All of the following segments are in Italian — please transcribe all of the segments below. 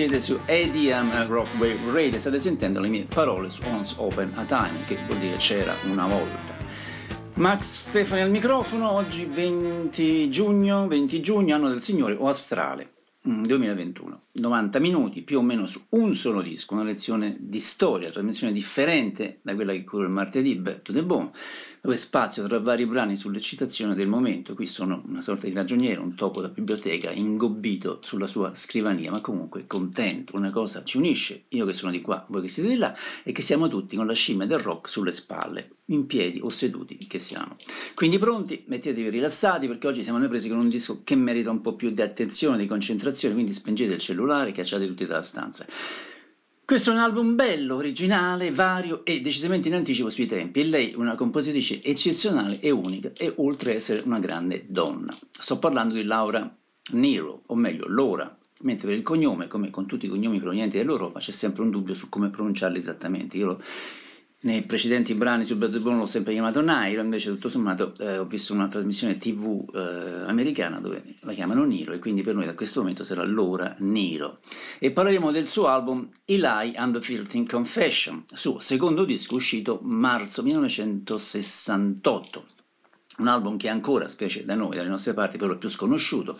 siete su ADM Rock Wave Radio, state sentendo le mie parole su Once Open a Time, che vuol dire c'era una volta. Max Stefani al microfono, oggi 20 giugno, 20 giugno, anno del Signore o astrale. 2021, mm, 90 minuti più o meno su un solo disco, una lezione di storia, trasmissione differente da quella che curo il martedì, Back De Bon, dove spazio tra vari brani sull'eccitazione del momento. Qui sono una sorta di ragioniere, un topo da biblioteca, ingobbito sulla sua scrivania, ma comunque contento. Una cosa ci unisce, io che sono di qua, voi che siete di là, e che siamo tutti con la scimmia del rock sulle spalle in piedi o seduti che siamo. Quindi pronti, mettetevi rilassati perché oggi siamo noi presi con un disco che merita un po' più di attenzione, di concentrazione, quindi spengete il cellulare, cacciate tutti dalla stanza. Questo è un album bello, originale, vario e decisamente in anticipo sui tempi. E lei una compositrice eccezionale e unica e oltre a essere una grande donna. Sto parlando di Laura Nero, o meglio Laura, mentre per il cognome, come con tutti i cognomi provenienti dall'Europa, c'è sempre un dubbio su come pronunciarli esattamente. Io lo nei precedenti brani su Bad Bone l'ho sempre chiamato Nairo, invece tutto sommato eh, ho visto una trasmissione tv eh, americana dove la chiamano Niro e quindi per noi da questo momento sarà l'ora Niro. E parleremo del suo album Eli and the Filthy Confession, suo secondo disco uscito marzo 1968. Un album che ancora, specie da noi, dalle nostre parti, però più sconosciuto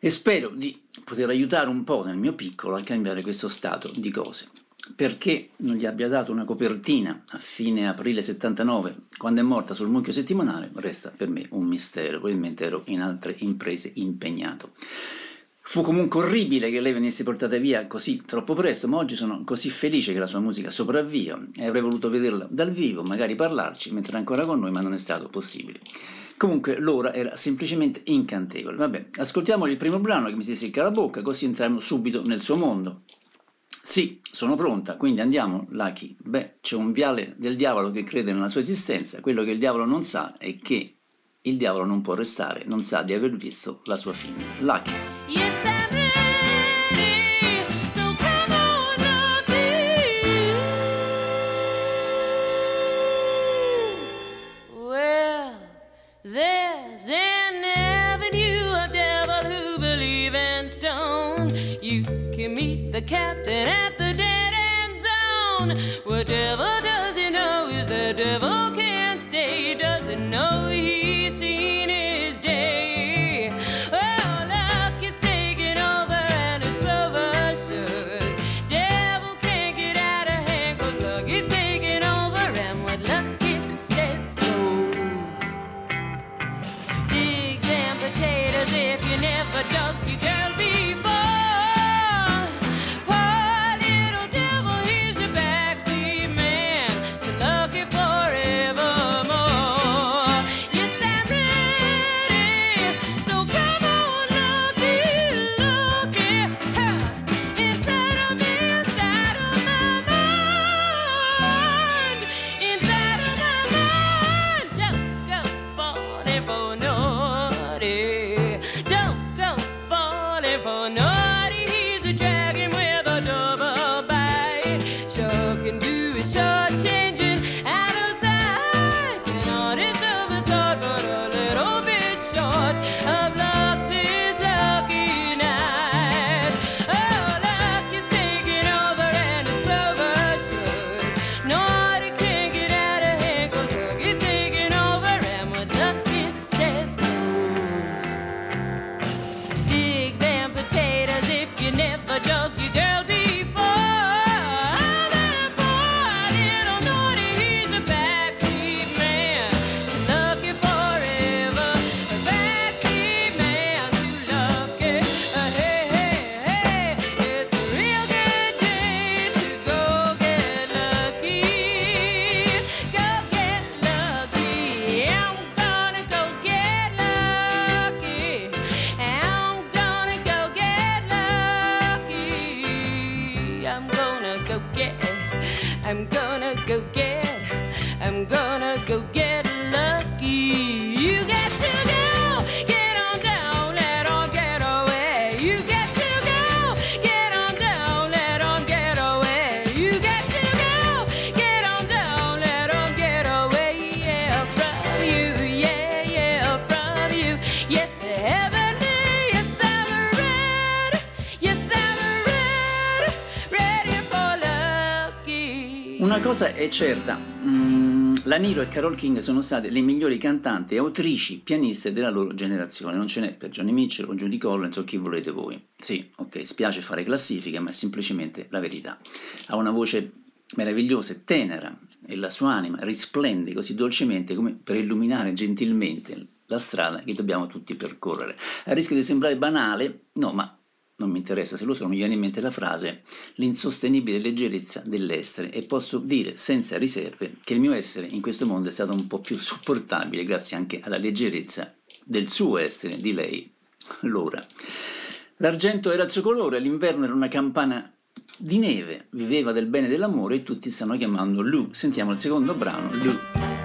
e spero di poter aiutare un po' nel mio piccolo a cambiare questo stato di cose perché non gli abbia dato una copertina a fine aprile 79, quando è morta sul mucchio settimanale, resta per me un mistero, probabilmente ero in altre imprese impegnato. Fu comunque orribile che lei venisse portata via così troppo presto, ma oggi sono così felice che la sua musica sopravvia e avrei voluto vederla dal vivo, magari parlarci, mentre è ancora con noi, ma non è stato possibile. Comunque l'ora era semplicemente incantevole. Vabbè, ascoltiamo il primo brano che mi si secca la bocca, così entriamo subito nel suo mondo. Sì, sono pronta, quindi andiamo, Lucky. Beh, c'è un viale del diavolo che crede nella sua esistenza, quello che il diavolo non sa è che il diavolo non può restare, non sa di aver visto la sua fine. Lucky. Yes, the captain at the dead end zone. Whatever does he know is the devil can't stay, doesn't know he's seen his day. Certa, mm, la Niro e Carol King sono state le migliori cantanti, autrici, pianiste della loro generazione, non ce n'è per Johnny Mitchell o Judy Collins o chi volete voi. Sì, ok, spiace fare classifiche, ma è semplicemente la verità. Ha una voce meravigliosa e tenera e la sua anima risplende così dolcemente come per illuminare gentilmente la strada che dobbiamo tutti percorrere. A rischio di sembrare banale, no, ma non mi interessa se lo so, mi viene in mente la frase l'insostenibile leggerezza dell'essere e posso dire senza riserve che il mio essere in questo mondo è stato un po' più sopportabile grazie anche alla leggerezza del suo essere, di lei, Laura. L'argento era il suo colore, l'inverno era una campana di neve, viveva del bene e dell'amore e tutti stanno chiamando Lou. Sentiamo il secondo brano, Lou.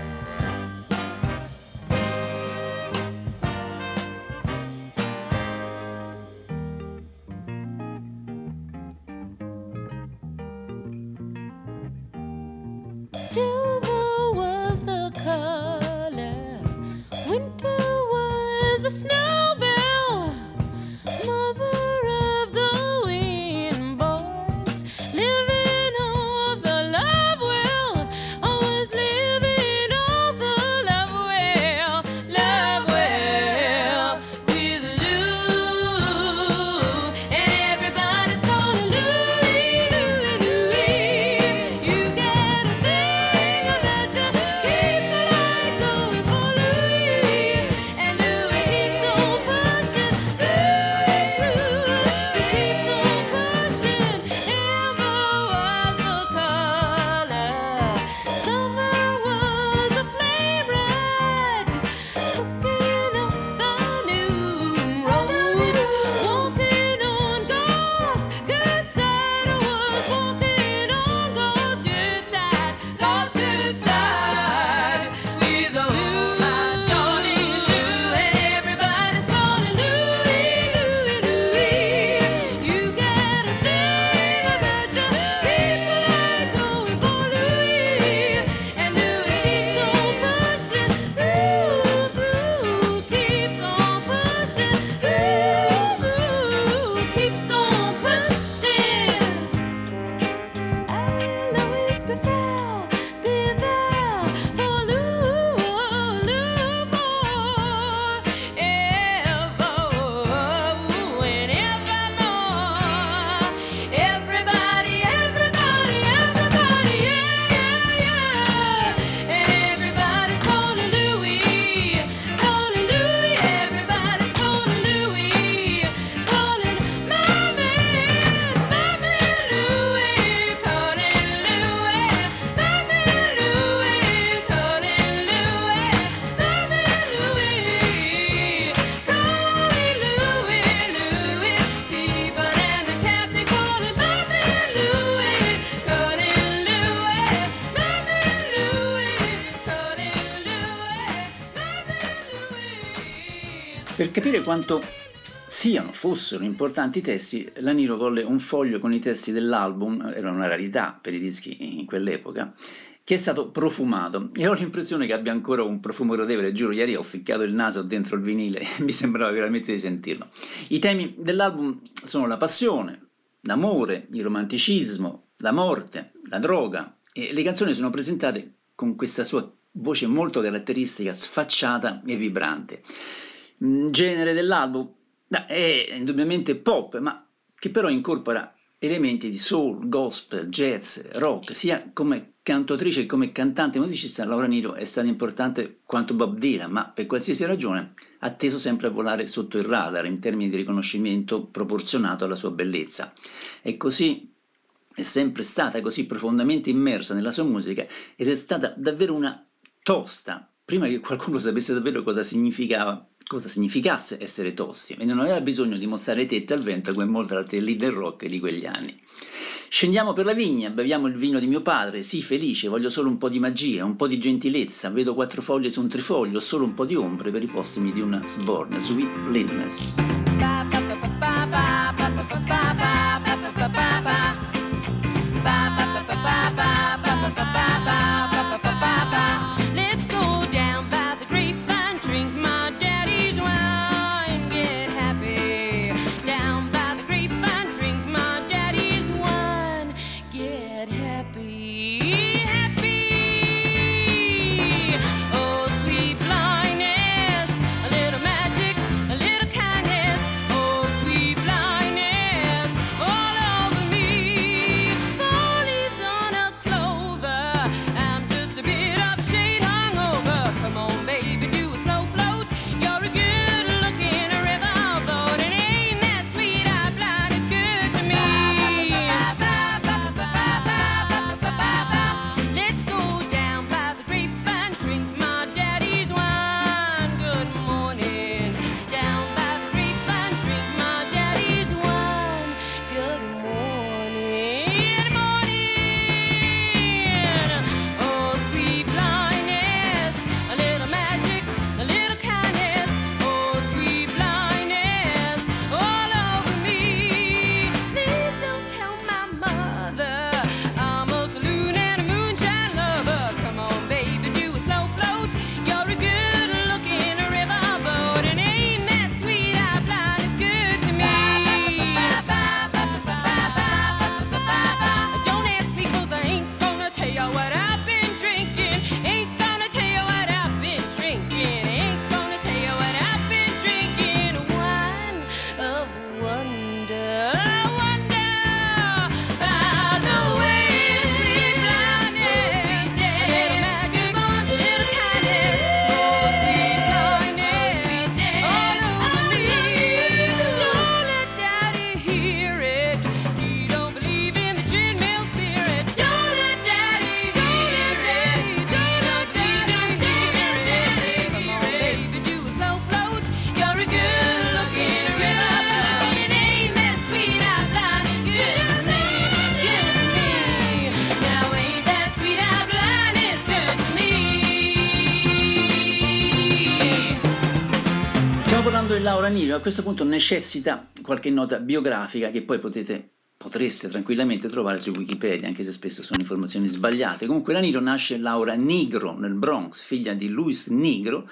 Quanto siano, fossero importanti i testi, Laniro volle un foglio con i testi dell'album, era una rarità per i dischi in quell'epoca, che è stato profumato e ho l'impressione che abbia ancora un profumo gradevole, giuro, ieri ho ficcato il naso dentro il vinile e mi sembrava veramente di sentirlo. I temi dell'album sono la passione, l'amore, il romanticismo, la morte, la droga e le canzoni sono presentate con questa sua voce molto caratteristica, sfacciata e vibrante. Mm, genere dell'album è indubbiamente pop, ma che però incorpora elementi di soul, gospel, jazz, rock, sia come cantautrice che come cantante musicista Laura Niro è stata importante quanto Bob Dylan, ma per qualsiasi ragione ha teso sempre a volare sotto il radar in termini di riconoscimento proporzionato alla sua bellezza. E così è sempre stata così profondamente immersa nella sua musica ed è stata davvero una tosta, prima che qualcuno sapesse davvero cosa significava cosa significasse essere tosti e non aveva bisogno di mostrare tette al vento come molte altre leader rock di quegli anni. Scendiamo per la vigna, beviamo il vino di mio padre, sì felice, voglio solo un po' di magia, un po' di gentilezza, vedo quattro foglie su un trifoglio, solo un po' di ombre per i postumi di una sborna, sweet blindness. Questo punto necessita qualche nota biografica che poi potete, potreste tranquillamente trovare su Wikipedia, anche se spesso sono informazioni sbagliate. Comunque la Niro nasce Laura Nigro nel Bronx, figlia di Louis Nigro,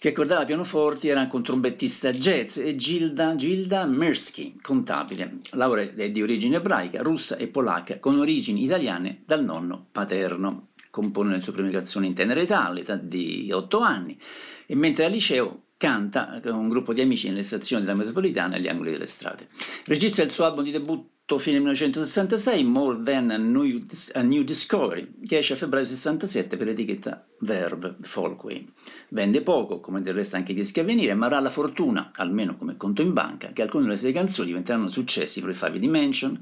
che accordava pianoforti, era anche un trombettista jazz, e Gilda, Gilda Mirsky, contabile. Laura è di origine ebraica, russa e polacca, con origini italiane dal nonno paterno. Compone le sue prime canzoni in tenera età, all'età di 8 anni, e mentre al liceo canta con un gruppo di amici nelle stazioni della metropolitana agli angoli delle strade. Registra il suo album di debutto fine 1966, More Than a New, Discovery, che esce a febbraio 67 per l'etichetta Verve Folkway. Vende poco, come del resto anche i dischi a venire, ma avrà la fortuna, almeno come conto in banca, che alcune delle sue canzoni diventeranno successi per Five Dimension,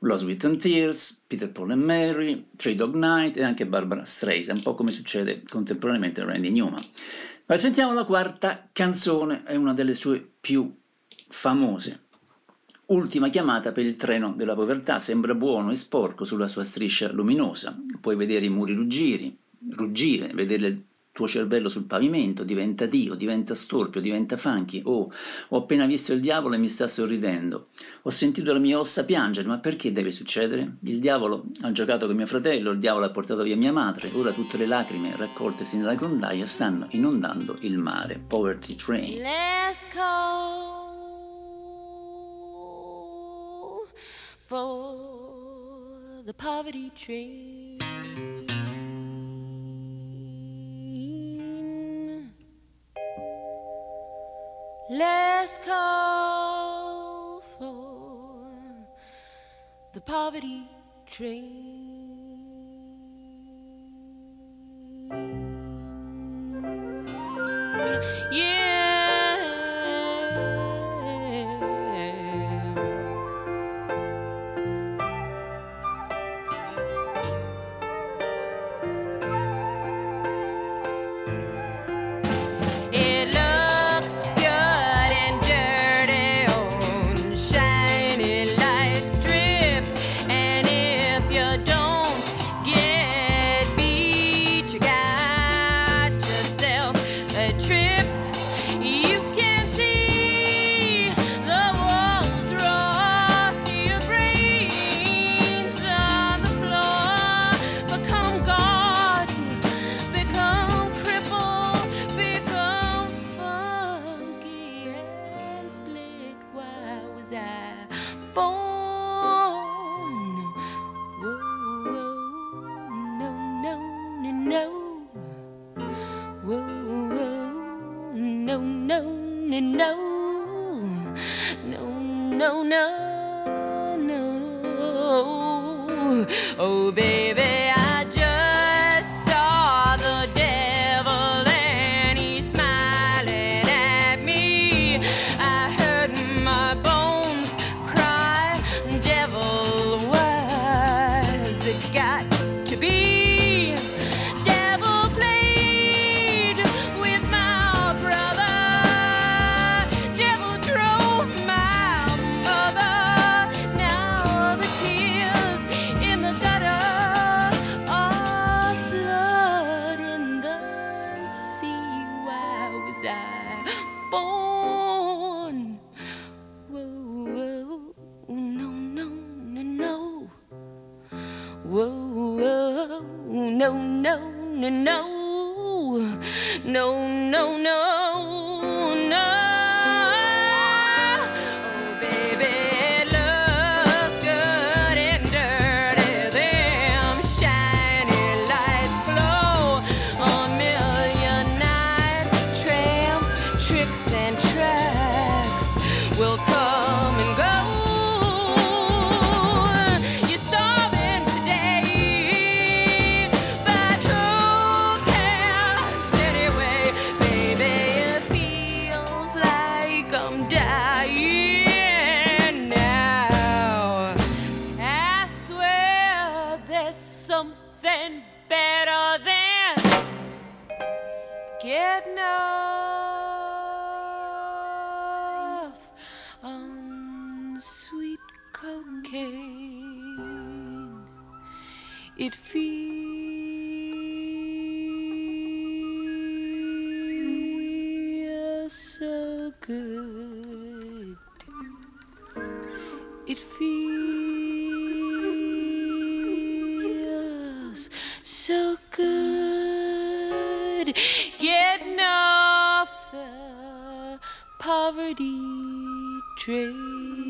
Lost With and Tears, Peter Paul and Mary, Three Dog Night e anche Barbara Streisand, un po' come succede contemporaneamente a Randy Newman. Ma sentiamo la quarta canzone, è una delle sue più famose. Ultima chiamata per il treno della povertà, sembra buono e sporco sulla sua striscia luminosa. Puoi vedere i muri ruggiri, ruggire, vedere tuo cervello sul pavimento, diventa Dio, diventa storpio, diventa funky. Oh, ho appena visto il diavolo e mi sta sorridendo. Ho sentito la mia ossa piangere, ma perché deve succedere? Il diavolo ha giocato con mio fratello, il diavolo ha portato via mia madre, ora tutte le lacrime raccoltesi nella grondaia stanno inondando il mare. Poverty Train. Let's go for the poverty train. Let's call for the poverty train. Good getting off the poverty train.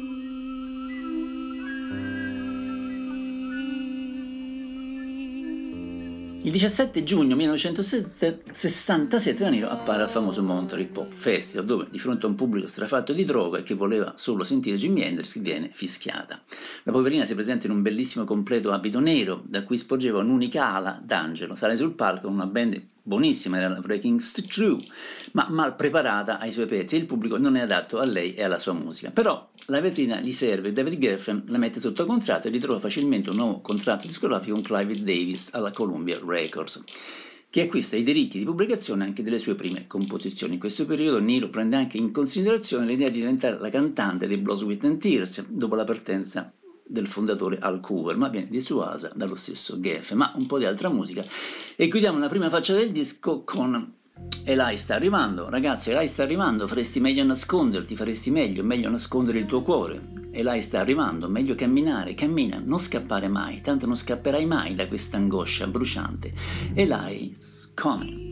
Il 17 giugno 1967 Niro appare al famoso Monterey Pop Festival, dove di fronte a un pubblico strafatto di droga e che voleva solo sentire Jimi Hendrix viene fischiata. La poverina si presenta in un bellissimo completo abito nero, da cui sporgeva un'unica ala d'angelo. Sale sul palco con una band buonissima, era la Breaking Through, ma mal preparata ai suoi pezzi e il pubblico non è adatto a lei e alla sua musica. Però la vetrina gli serve, David Geffen la mette sotto contratto e ritrova facilmente un nuovo contratto discografico con Clive Davis alla Columbia Records che acquista i diritti di pubblicazione anche delle sue prime composizioni. In questo periodo Nilo prende anche in considerazione l'idea di diventare la cantante dei Sweat and Tears dopo la partenza del fondatore Al Cooper, ma viene dissuasa dallo stesso Geffen. Ma un po' di altra musica. E chiudiamo la prima faccia del disco con Elai sta arrivando, ragazzi, Elai sta arrivando, faresti meglio nasconderti, faresti meglio, meglio nascondere il tuo cuore. Elai sta arrivando, meglio camminare, cammina, non scappare mai, tanto non scapperai mai da questa angoscia bruciante. Eli's coming.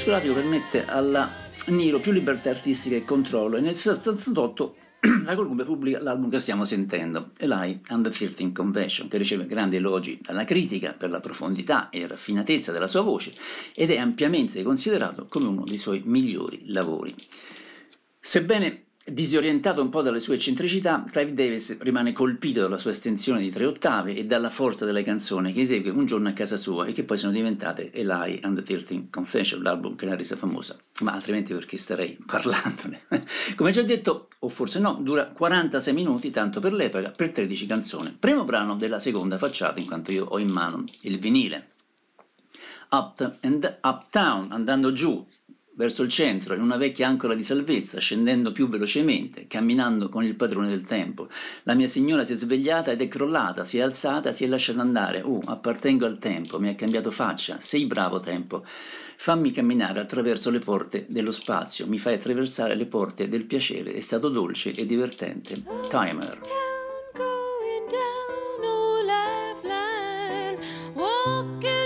Discografico permette alla Niro, più libertà artistica e controllo e nel 68 la Columbia pubblica l'album che stiamo sentendo, Eli and the 13 Convention, che riceve grandi elogi dalla critica per la profondità e raffinatezza della sua voce ed è ampiamente considerato come uno dei suoi migliori lavori. Sebbene disorientato un po' dalle sue eccentricità, Clive Davis rimane colpito dalla sua estensione di tre ottave e dalla forza delle canzoni che esegue un giorno a casa sua e che poi sono diventate Eli and the 13 Confession, l'album che l'ha resa famosa, ma altrimenti perché starei parlandone. Come già detto, o forse no, dura 46 minuti, tanto per l'epoca, per 13 canzoni. Primo brano della seconda facciata, in quanto io ho in mano il vinile. Up and Uptown, andando giù verso il centro, in una vecchia ancora di salvezza, scendendo più velocemente, camminando con il padrone del tempo. La mia signora si è svegliata ed è crollata, si è alzata, si è lasciata andare. Oh, appartengo al tempo, mi ha cambiato faccia. Sei bravo tempo. Fammi camminare attraverso le porte dello spazio, mi fai attraversare le porte del piacere, è stato dolce e divertente. Timer. Walking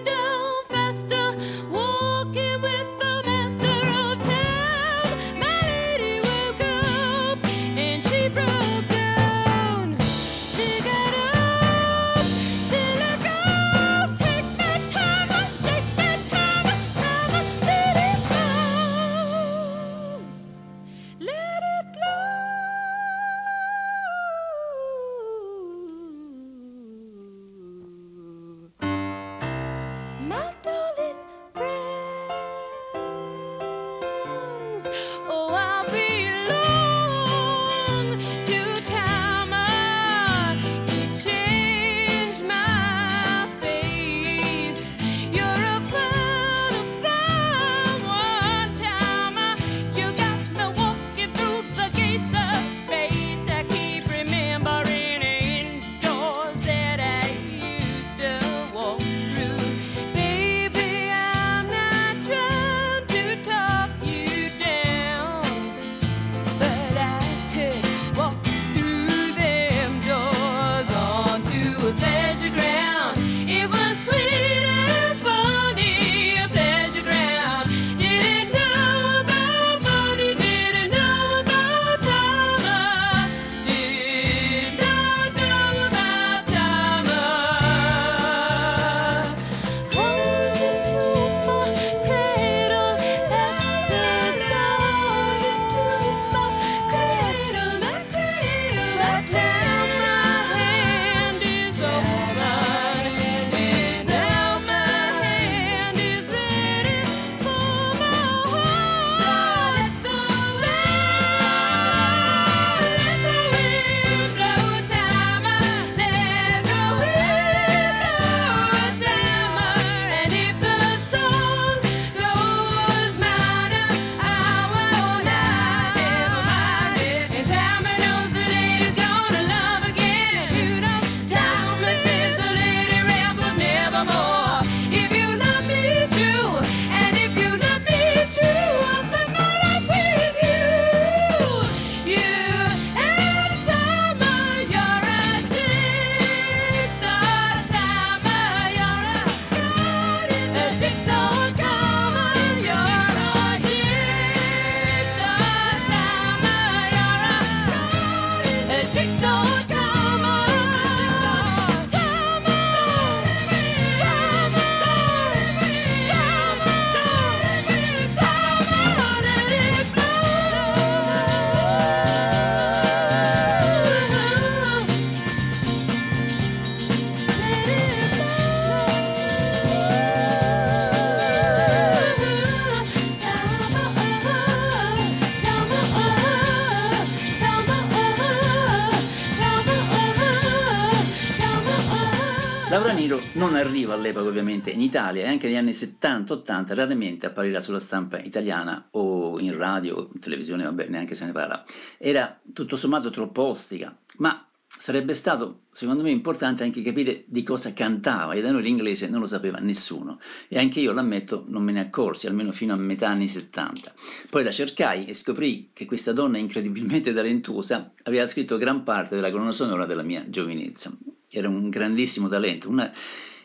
non arriva all'epoca ovviamente in Italia e anche negli anni 70-80 raramente apparirà sulla stampa italiana o in radio o in televisione, vabbè neanche se ne parla. Era tutto sommato troppo ostica, ma sarebbe stato secondo me importante anche capire di cosa cantava e da noi l'inglese non lo sapeva nessuno e anche io l'ammetto non me ne accorsi almeno fino a metà anni 70 poi la cercai e scoprì che questa donna incredibilmente talentuosa aveva scritto gran parte della colonna sonora della mia giovinezza era un grandissimo talento una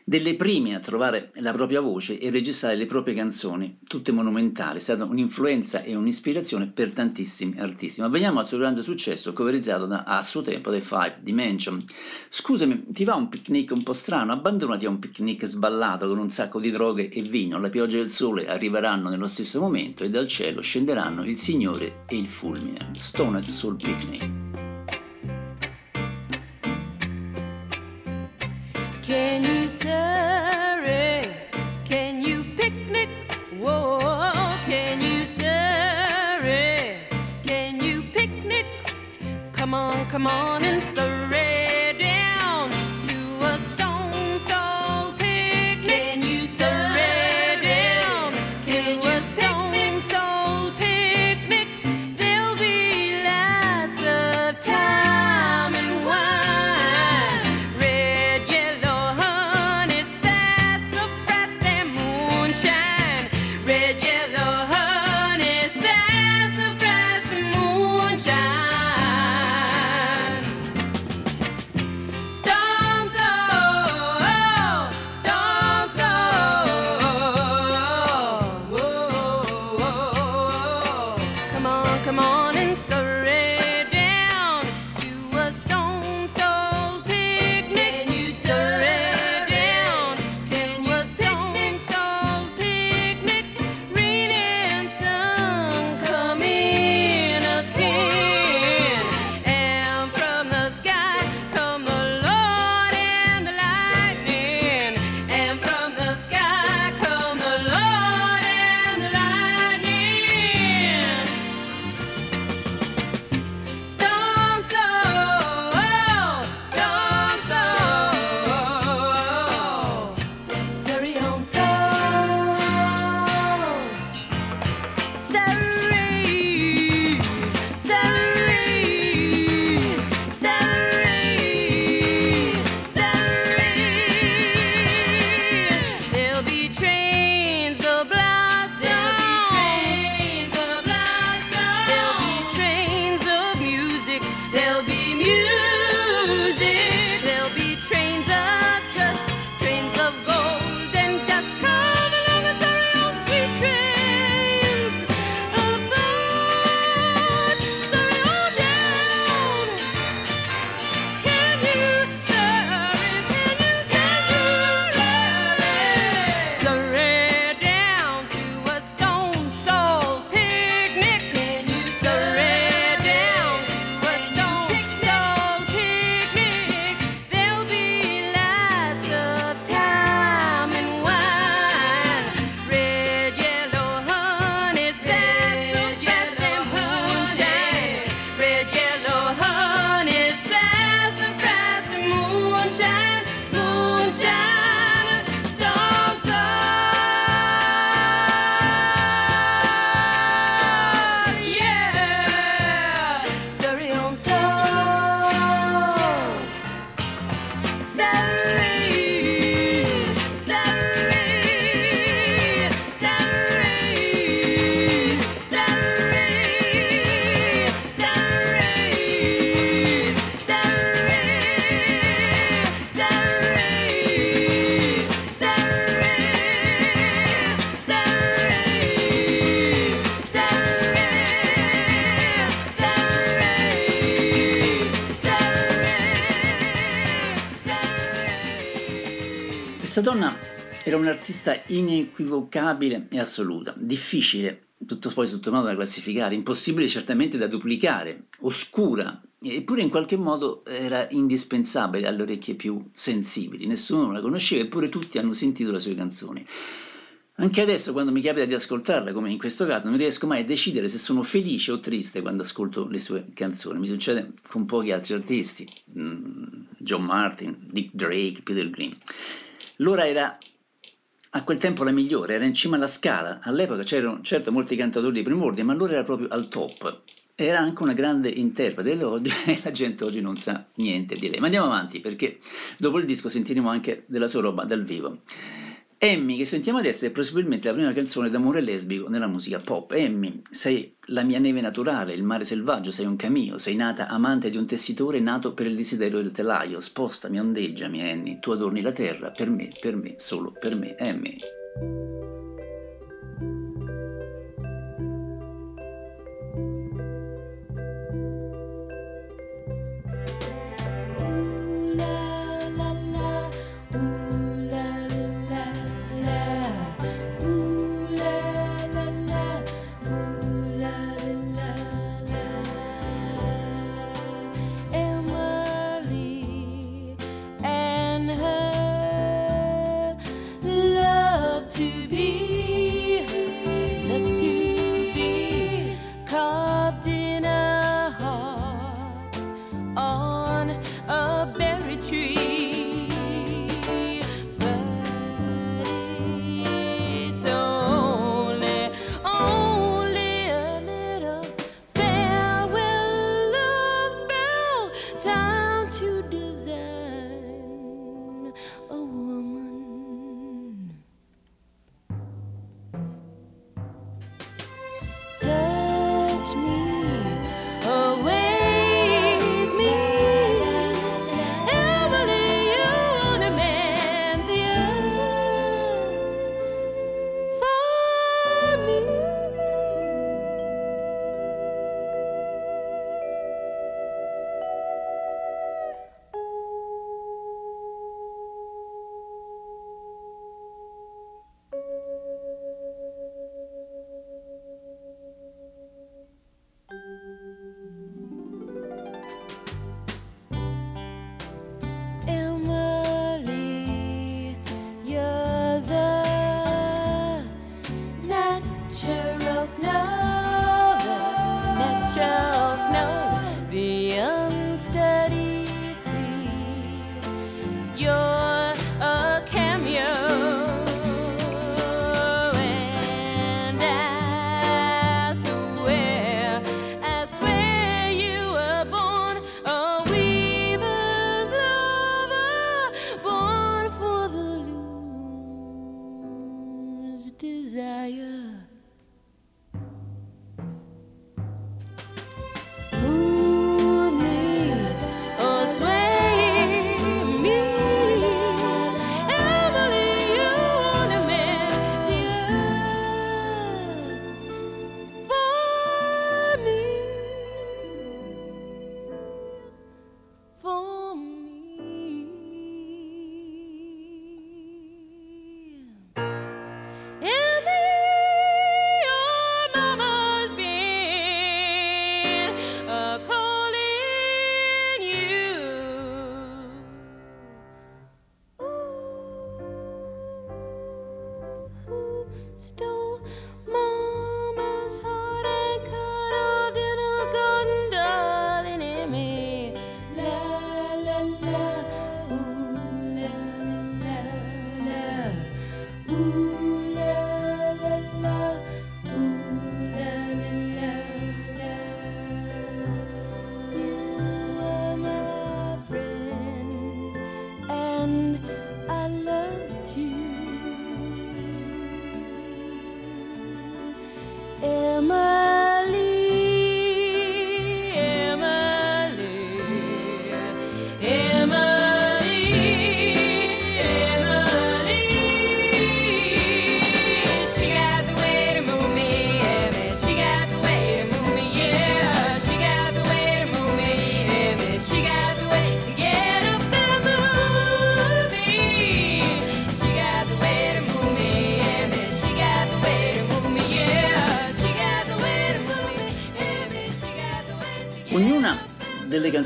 delle prime a trovare la propria voce e registrare le proprie canzoni, tutte monumentali, è stata un'influenza e un'ispirazione per tantissimi artisti. Ma veniamo al suo grande successo, coverizzato da, a suo tempo dai Five Dimension. Scusami, ti va un picnic un po' strano? Abbandonati a un picnic sballato con un sacco di droghe e vino, la pioggia e il sole arriveranno nello stesso momento e dal cielo scenderanno il Signore e il fulmine. Stoned Soul Picnic. Can you surrey? Can you picnic? Whoa, can you surrey? Can you picnic? Come on, come on and surrey era un'artista inequivocabile e assoluta, difficile, tutto poi sottomato da classificare, impossibile certamente da duplicare, oscura, eppure in qualche modo era indispensabile alle orecchie più sensibili. Nessuno la conosceva, eppure tutti hanno sentito le sue canzoni. Anche adesso, quando mi capita di ascoltarla, come in questo caso, non riesco mai a decidere se sono felice o triste quando ascolto le sue canzoni. Mi succede con pochi altri artisti, mm, John Martin, Dick Drake, Peter Green. L'ora era a quel tempo la migliore, era in cima alla scala. All'epoca c'erano certo molti cantatori di primordia, ma allora era proprio al top. Era anche una grande interprete e la gente oggi non sa niente di lei. Ma andiamo avanti perché dopo il disco sentiremo anche della sua roba dal vivo. Emmy, che sentiamo adesso, è possibilmente la prima canzone d'amore lesbico nella musica pop. Emmy, sei la mia neve naturale, il mare selvaggio, sei un camino, sei nata amante di un tessitore nato per il desiderio del telaio. Spostami, ondeggiami, Annie, tu adorni la terra, per me, per me, solo per me, Emmy.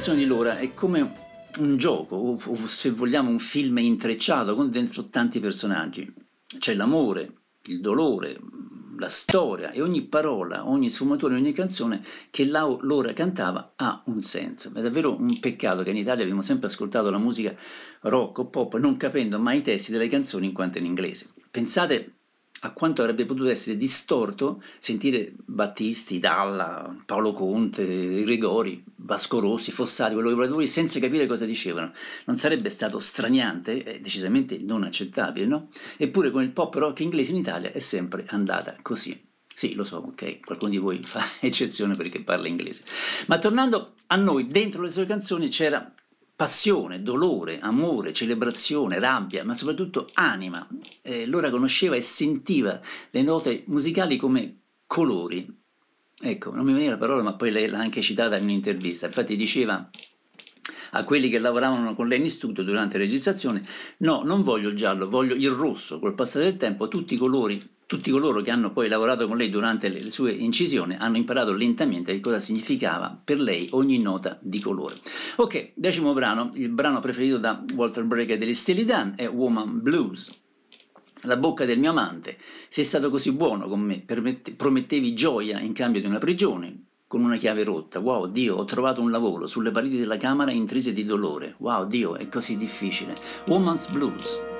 Delle canzoni di Lora è come un gioco, o, o se vogliamo un film intrecciato con dentro tanti personaggi. C'è l'amore, il dolore, la storia e ogni parola, ogni sfumatura, ogni canzone che la- Lora cantava ha un senso. È davvero un peccato che in Italia abbiamo sempre ascoltato la musica rock o pop non capendo mai i testi delle canzoni in quanto in inglese. Pensate a quanto avrebbe potuto essere distorto sentire Battisti, Dalla, Paolo Conte, Gregori, Vasco Rossi, Fossati, quello che volete voi, senza capire cosa dicevano. Non sarebbe stato straniante, è decisamente non accettabile, no? Eppure con il pop rock inglese in Italia è sempre andata così. Sì, lo so, ok, qualcuno di voi fa eccezione perché parla inglese. Ma tornando a noi, dentro le sue canzoni c'era passione, dolore, amore, celebrazione, rabbia, ma soprattutto anima. Eh, Lora conosceva e sentiva le note musicali come colori. Ecco, non mi veniva la parola, ma poi lei l'ha anche citata in un'intervista. Infatti diceva a quelli che lavoravano con lei in studio durante la registrazione, no, non voglio il giallo, voglio il rosso. Col passare del tempo tutti i colori tutti coloro che hanno poi lavorato con lei durante le sue incisioni hanno imparato lentamente che cosa significava per lei ogni nota di colore. Ok, decimo brano, il brano preferito da Walter Brecker degli Steely Dan è Woman Blues. La bocca del mio amante, sei stato così buono con me, promettevi gioia in cambio di una prigione, con una chiave rotta. Wow, Dio, ho trovato un lavoro sulle pareti della camera intrise di dolore. Wow, Dio, è così difficile. Woman's Blues.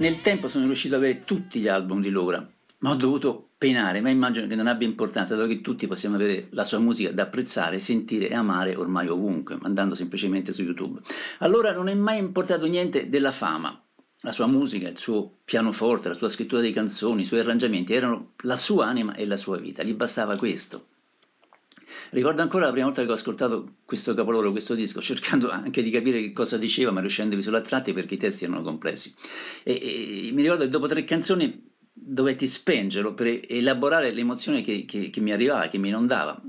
Nel tempo, sono riuscito ad avere tutti gli album di Laura, ma ho dovuto penare, ma immagino che non abbia importanza, dato che tutti possiamo avere la sua musica da apprezzare, sentire e amare ormai ovunque, andando semplicemente su YouTube. Allora non è mai importato niente della fama. La sua musica, il suo pianoforte, la sua scrittura di canzoni, i suoi arrangiamenti erano la sua anima e la sua vita, gli bastava questo. Ricordo ancora la prima volta che ho ascoltato questo capolavoro, questo disco, cercando anche di capire che cosa diceva, ma riuscendovi solo a tratti perché i testi erano complessi. E, e mi ricordo che dopo tre canzoni dovetti spengerlo per elaborare l'emozione che, che, che mi arrivava, che mi inondava.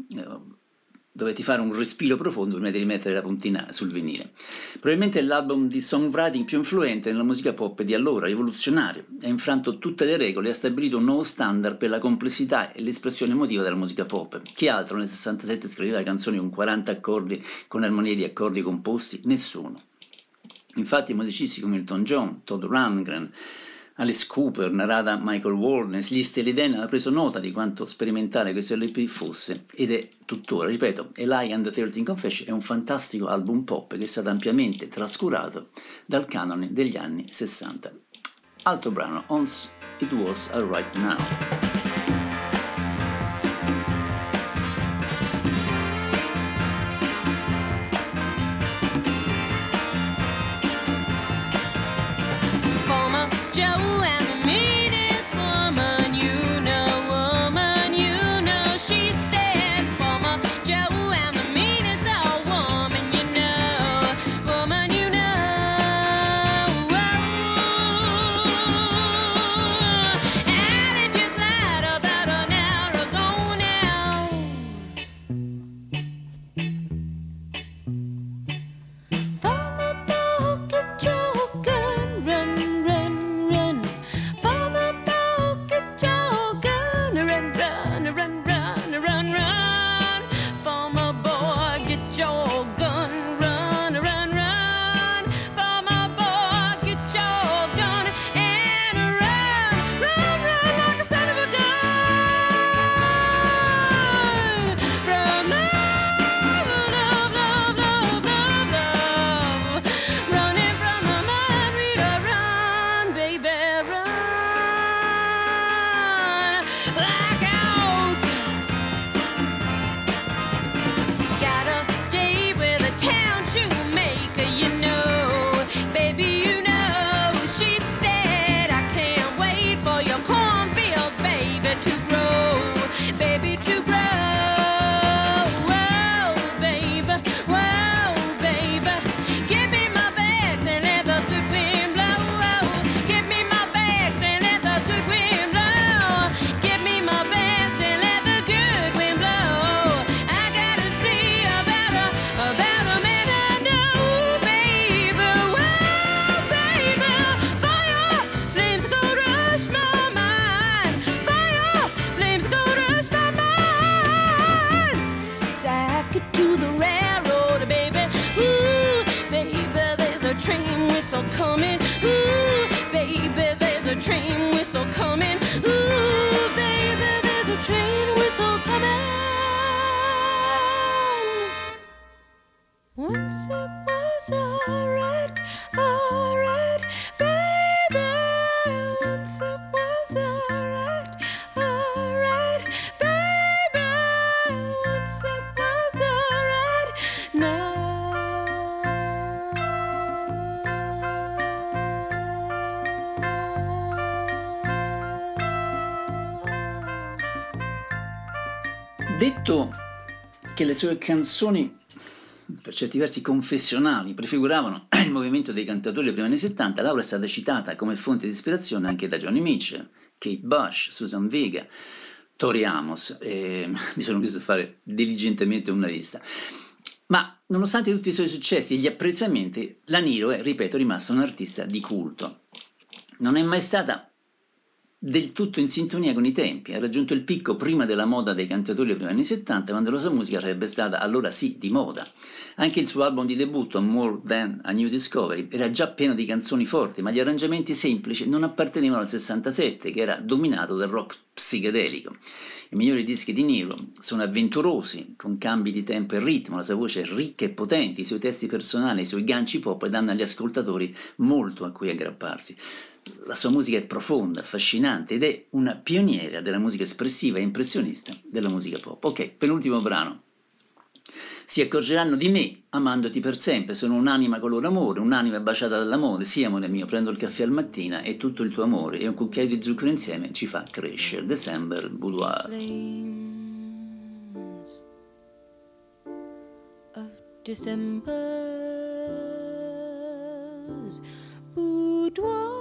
Dovetti fare un respiro profondo prima di rimettere la puntina sul vinile. Probabilmente è l'album di songwriting più influente nella musica pop di allora, rivoluzionario. Ha infranto tutte le regole e ha stabilito un nuovo standard per la complessità e l'espressione emotiva della musica pop. Chi altro nel 67 scriveva canzoni con 40 accordi, con armonie di accordi composti? Nessuno. Infatti musicisti come Elton John, Todd Rundgren, Alice Cooper, narrata Michael Warnes, gli Stelliden hanno preso nota di quanto sperimentale questo LP fosse ed è tuttora, ripeto, Eli and the 13 Confession è un fantastico album pop che è stato ampiamente trascurato dal canone degli anni 60. Altro brano, Once It Was Alright Now. Sue canzoni, per certi versi confessionali, prefiguravano il movimento dei cantatori dei primi anni 70, Laura è stata citata come fonte di ispirazione anche da Johnny Mitchell, Kate Bush, Susan Vega, Tori Amos, e mi sono visto fare diligentemente una lista. Ma nonostante tutti i suoi successi e gli apprezzamenti, la Niro è, ripeto, rimasta un'artista di culto. Non è mai stata del tutto in sintonia con i tempi, ha raggiunto il picco prima della moda dei cantatori primi anni 70, quando la sua musica sarebbe stata allora sì di moda. Anche il suo album di debutto, More Than a New Discovery, era già pieno di canzoni forti, ma gli arrangiamenti semplici non appartenevano al 67, che era dominato dal rock psichedelico. I migliori dischi di Nero sono avventurosi, con cambi di tempo e ritmo, la sua voce è ricca e potente, i suoi testi personali, i suoi ganci pop danno agli ascoltatori molto a cui aggrapparsi la sua musica è profonda, affascinante ed è una pioniera della musica espressiva e impressionista della musica pop. Ok, penultimo brano. Si accorgeranno di me amandoti per sempre, sono un'anima color amore, un'anima baciata dall'amore, sì amore mio, prendo il caffè al mattina e tutto il tuo amore e un cucchiaio di zucchero insieme ci fa crescere. December Boudoir. December's boudoir.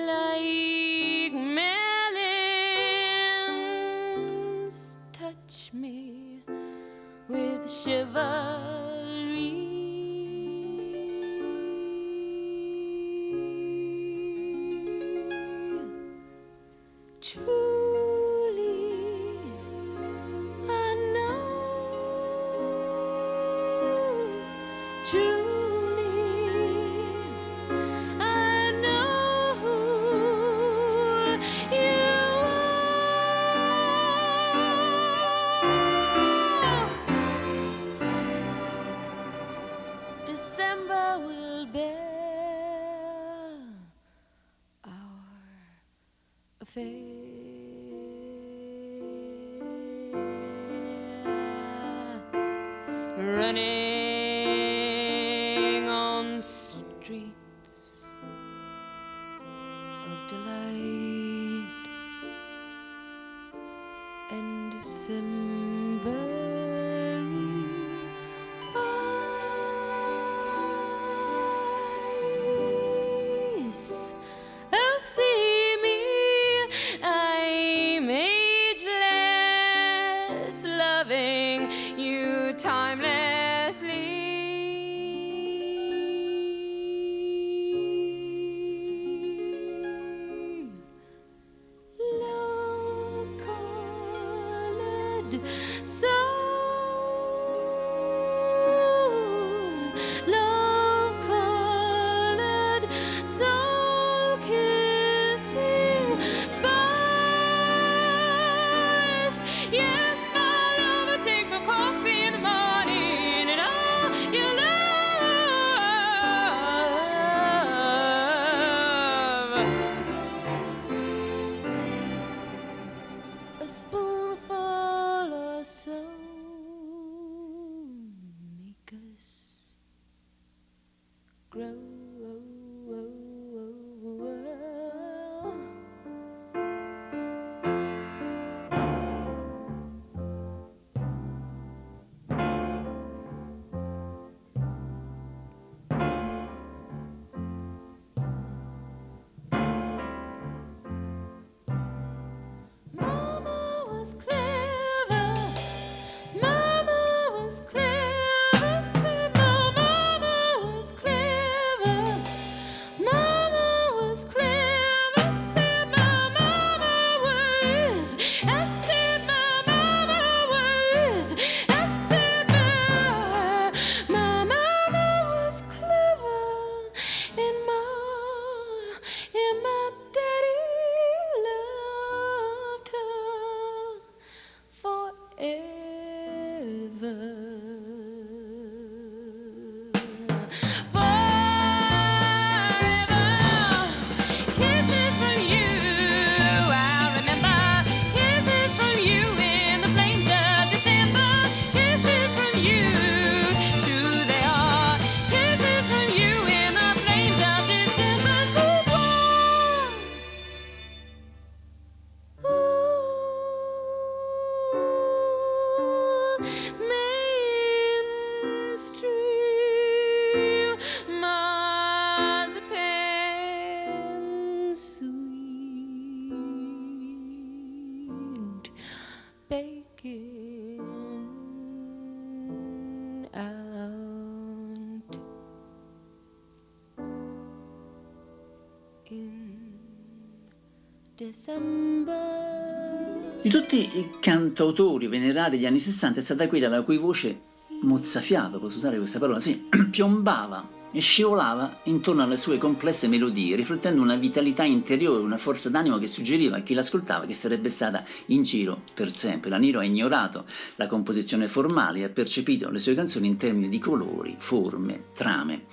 Di tutti i cantautori venerati degli anni 60 è stata quella la cui voce mozzafiato, posso usare questa parola, sì, piombava e scivolava intorno alle sue complesse melodie, riflettendo una vitalità interiore, una forza d'animo che suggeriva a chi l'ascoltava che sarebbe stata in giro per sempre. La Niro ha ignorato la composizione formale e ha percepito le sue canzoni in termini di colori, forme, trame.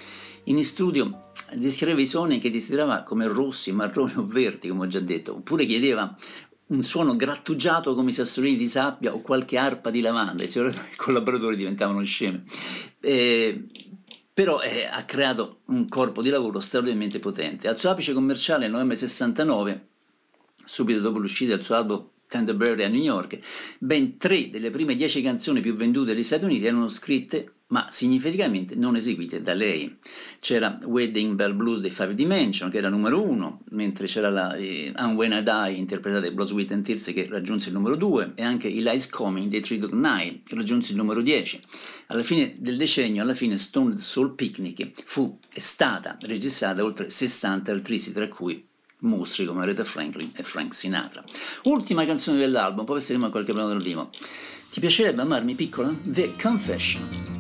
In studio descriveva i suoni che desiderava come rossi, marroni o verdi, come ho già detto, oppure chiedeva un suono grattugiato come sassolini di sabbia o qualche arpa di lavanda, i suoi collaboratori diventavano scemi. Eh, però eh, ha creato un corpo di lavoro straordinariamente potente. Al suo apice commerciale nel novembre 69, subito dopo l'uscita del suo album Canterbury a New York, ben tre delle prime dieci canzoni più vendute negli Stati Uniti erano scritte ma significativamente non eseguite da lei. C'era Wedding Bell Blues dei Five Dimension, che era numero uno, mentre c'era la eh, And When I Die, interpretata dai Blood, Sweat and Tears, che raggiunse il numero due, e anche Eli's Coming dei Three Dog Night, che raggiunse il numero 10. Alla fine del decennio, alla fine Stone Soul Picnic fu, è stata registrata oltre 60 altri, tra cui mostri come Aretha Franklin e Frank Sinatra. Ultima canzone dell'album, poi passeremo a qualche brano dal vivo. Ti piacerebbe amarmi piccola? The Confession.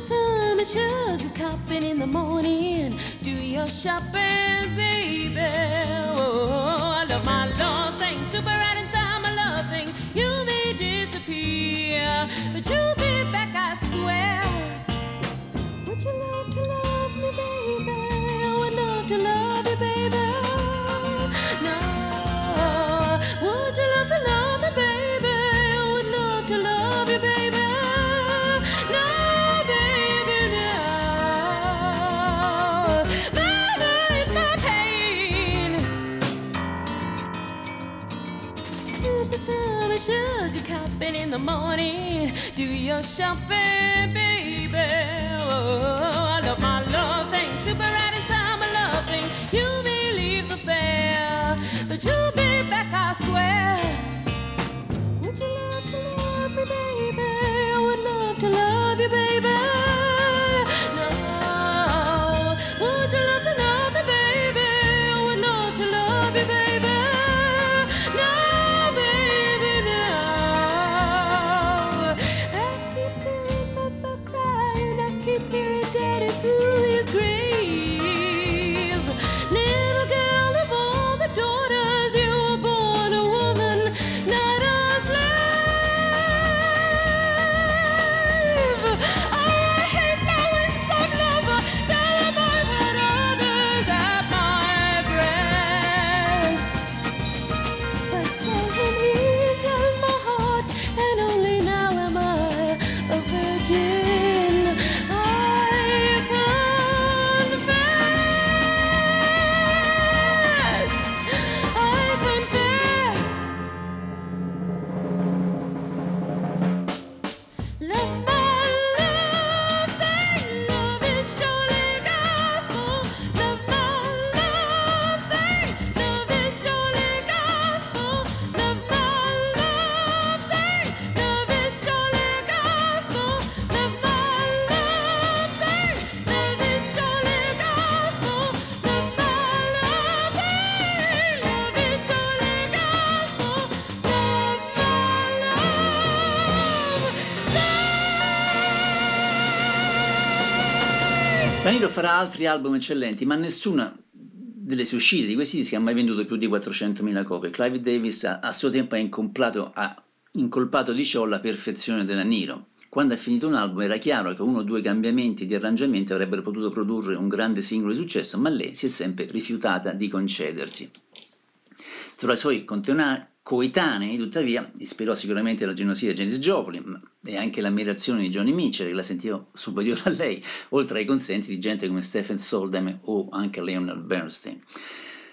Super summer sugar cupping in the morning. Do your shopping, baby. Oh, I love my love thing. Super right inside my love thing. You may disappear, but you'll be back, I swear. Would you love to love me, baby? I would love to love the morning. Do your shopping, baby. Oh, I love my love thing. Super altri album eccellenti, ma nessuna delle sue uscite di questi dischi ha mai venduto più di 400.000 copie. Clive Davis a, a suo tempo ha ha incolpato di ciò la perfezione della Niro. Quando ha finito un album era chiaro che uno o due cambiamenti di arrangiamenti avrebbero potuto produrre un grande singolo di successo, ma lei si è sempre rifiutata di concedersi. Tra i suoi conteona- coetanei, tuttavia, ispirò sicuramente la gelosia di Janis Joplin e anche l'ammirazione di Johnny Mitchell, che la sentiva superiore a lei, oltre ai consensi di gente come Stephen Soldem o anche Leonard Bernstein.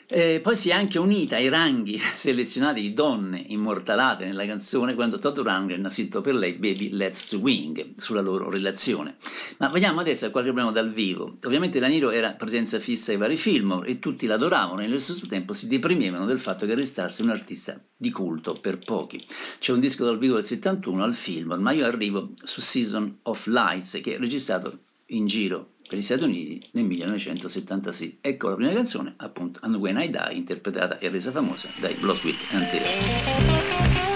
Eh, poi si è anche unita ai ranghi selezionati di donne immortalate nella canzone quando Todd Rundgren ha scritto per lei Baby Let's Swing sulla loro relazione. Ma vediamo adesso a qualche brano dal vivo. Ovviamente la Niro era presenza fissa ai vari film e tutti l'adoravano e nello stesso tempo si deprimevano del fatto che restasse un artista di culto per pochi. C'è un disco dal vivo del 71 al film, ma io arrivo su Season of Lights che è registrato in giro per gli Stati Uniti nel 1976. Ecco la prima canzone, appunto, And When I Die, interpretata e resa famosa dai Bloodwick and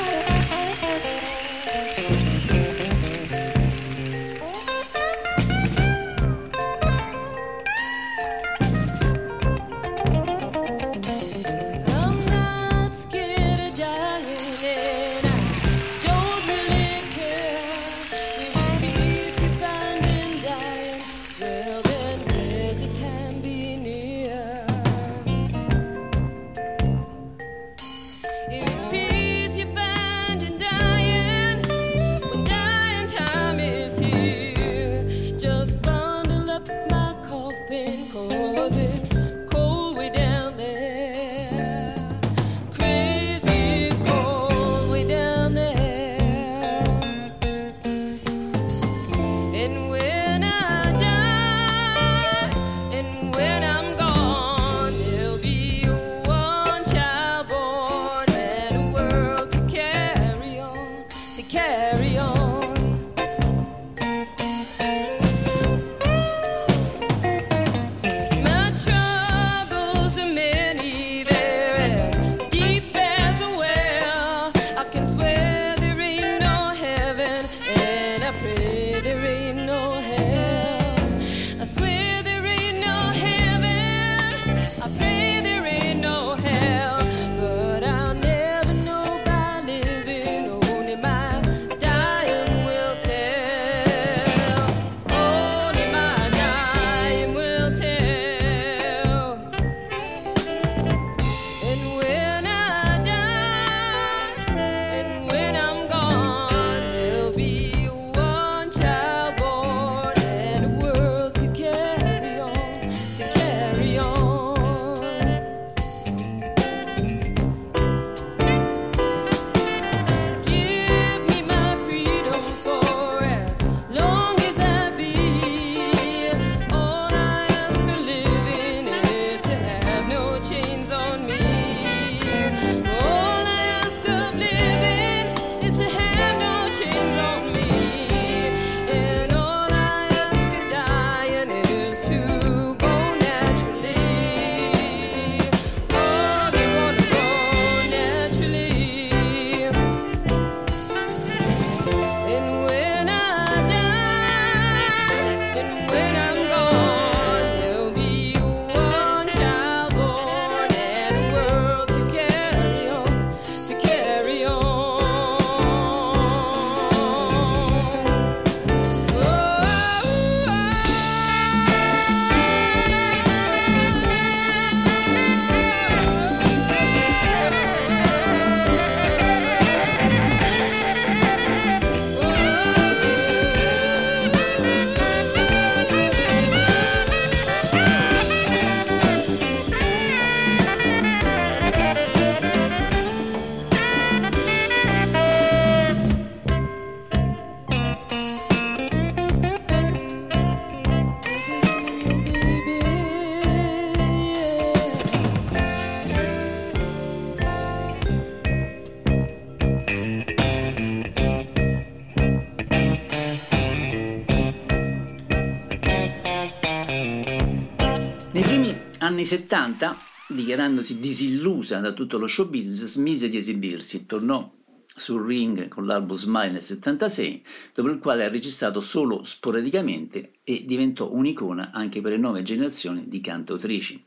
70, dichiarandosi disillusa da tutto lo show business, smise di esibirsi, tornò sul ring con l'album Smile nel 76, dopo il quale ha registrato solo sporadicamente e diventò un'icona anche per le nuove generazioni di cantautrici.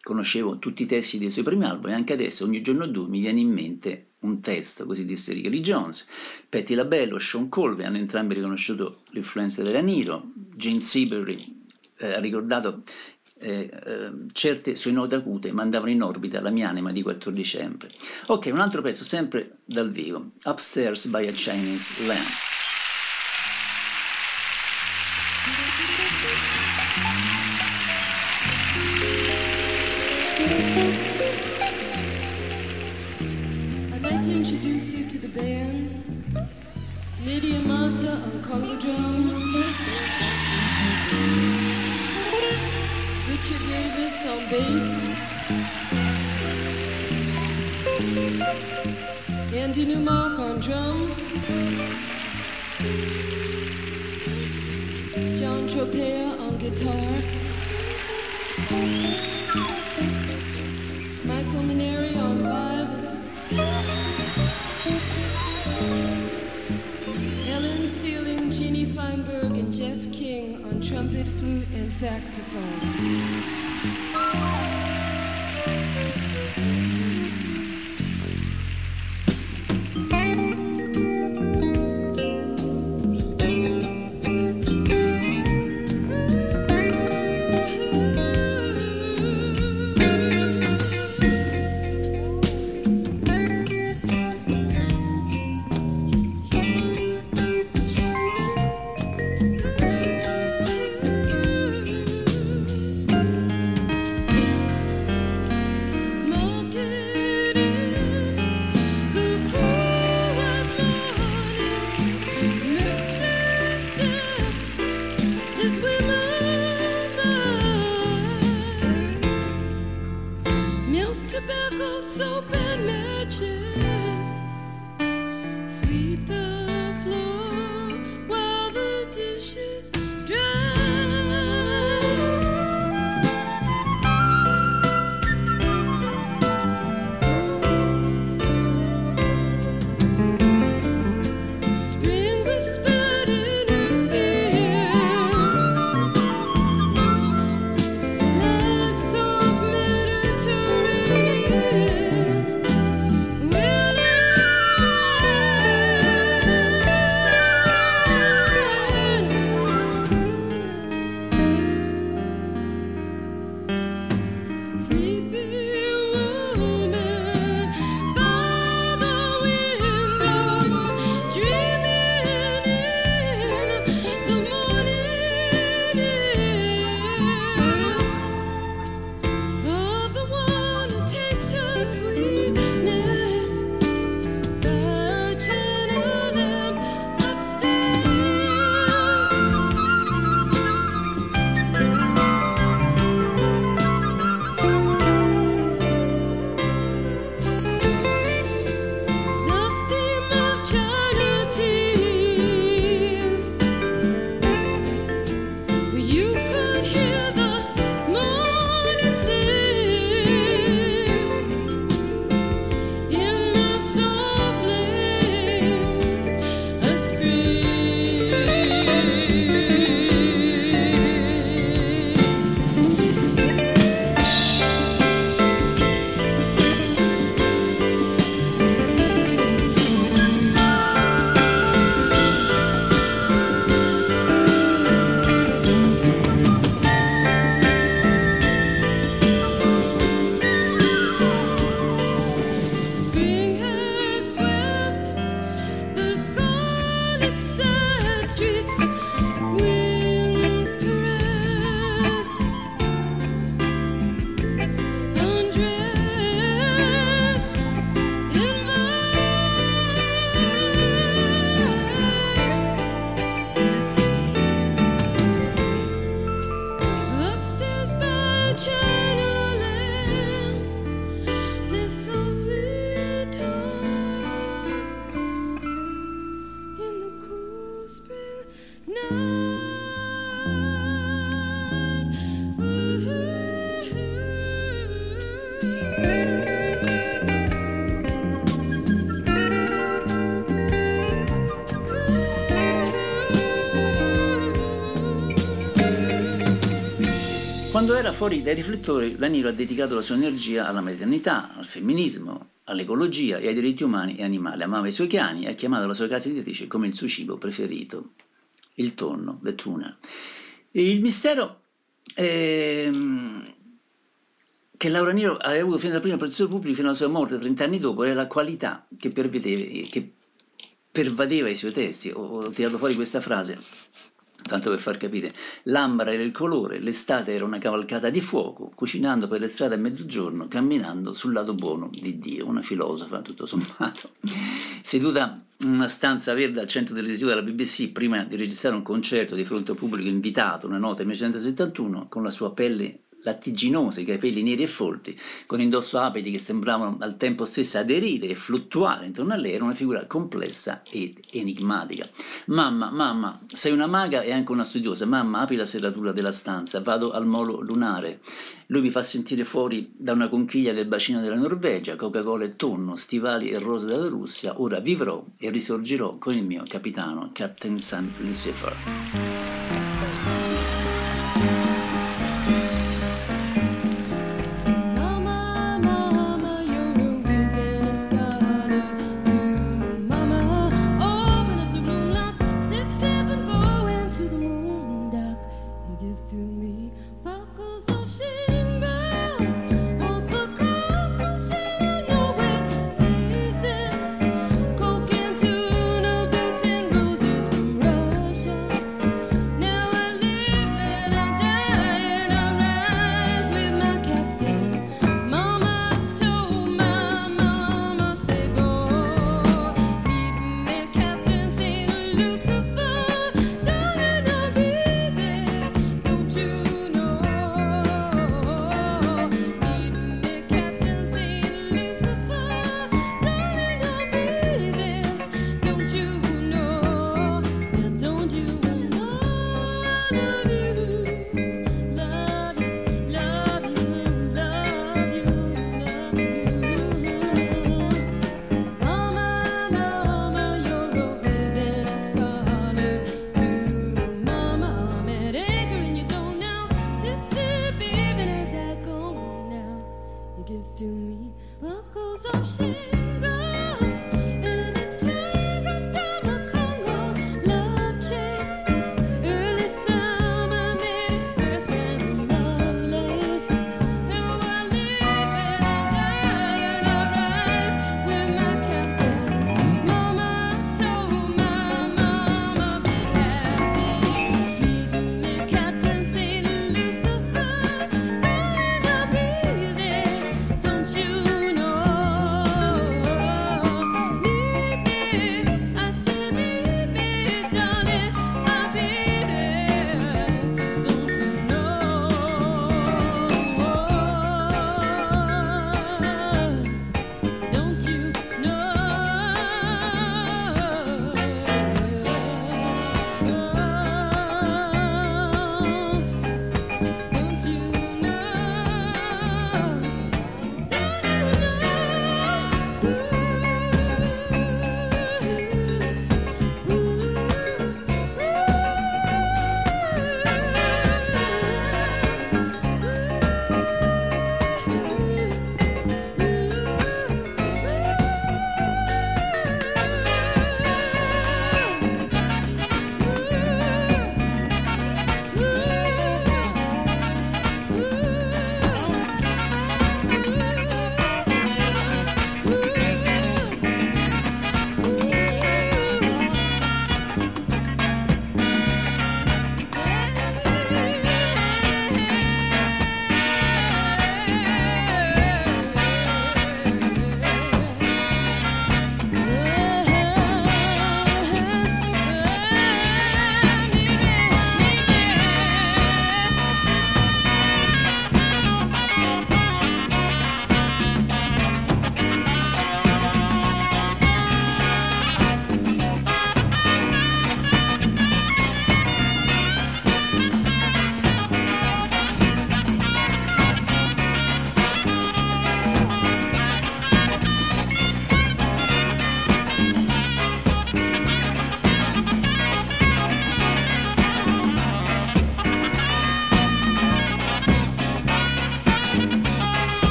Conoscevo tutti i testi dei suoi primi album e anche adesso ogni giorno o due mi viene in mente un testo, così disse Ricky Jones. Patti LaBello, Sean Colvey hanno entrambi riconosciuto l'influenza della Niro, Gene Seabury eh, ha ricordato eh, certe sue note acute mandavano in orbita la mia anima di 4 dicembre. Ok, un altro pezzo sempre dal vivo, Upstairs by a Chinese Lamp. I'd like to introduce you to the band. Lydia Mata on Congo drum. Richard Davis on bass. Andy Newmark on drums. John Tropea on guitar. Michael Maneri on vibes. Feinberg, and Jeff King on trumpet, flute, and saxophone. Quando era fuori dai riflettori, Laniro ha dedicato la sua energia alla maternità, al femminismo, all'ecologia e ai diritti umani e animali. Amava i suoi cani e ha chiamato la sua casa editrice come il suo cibo preferito, il tonno, the. E il mistero ehm, che Laura Niro aveva avuto fino alla prima apparizione pubblica fino alla sua morte 30 anni dopo era la qualità che che pervadeva i suoi testi. Ho, ho tirato fuori questa frase, tanto per far capire. L'ambra era il colore, l'estate era una cavalcata di fuoco, cucinando per le strade a mezzogiorno, camminando sul lato buono di Dio. Una filosofa, tutto sommato. Seduta in una stanza verde al centro televisivo della BBC, prima di registrare un concerto di fronte a pubblico invitato, una nota 1971, con la sua pelle i capelli neri e folti, con indosso abiti che sembravano al tempo stesso aderire e fluttuare intorno a lei, era una figura complessa ed enigmatica. Mamma, mamma, sei una maga e anche una studiosa. Mamma, apri la serratura della stanza, vado al molo lunare. Lui mi fa sentire fuori da una conchiglia del bacino della Norvegia, Coca-Cola e tonno, stivali e rose dalla Russia. Ora vivrò e risorgerò con il mio capitano, Captain Sam Lucifer.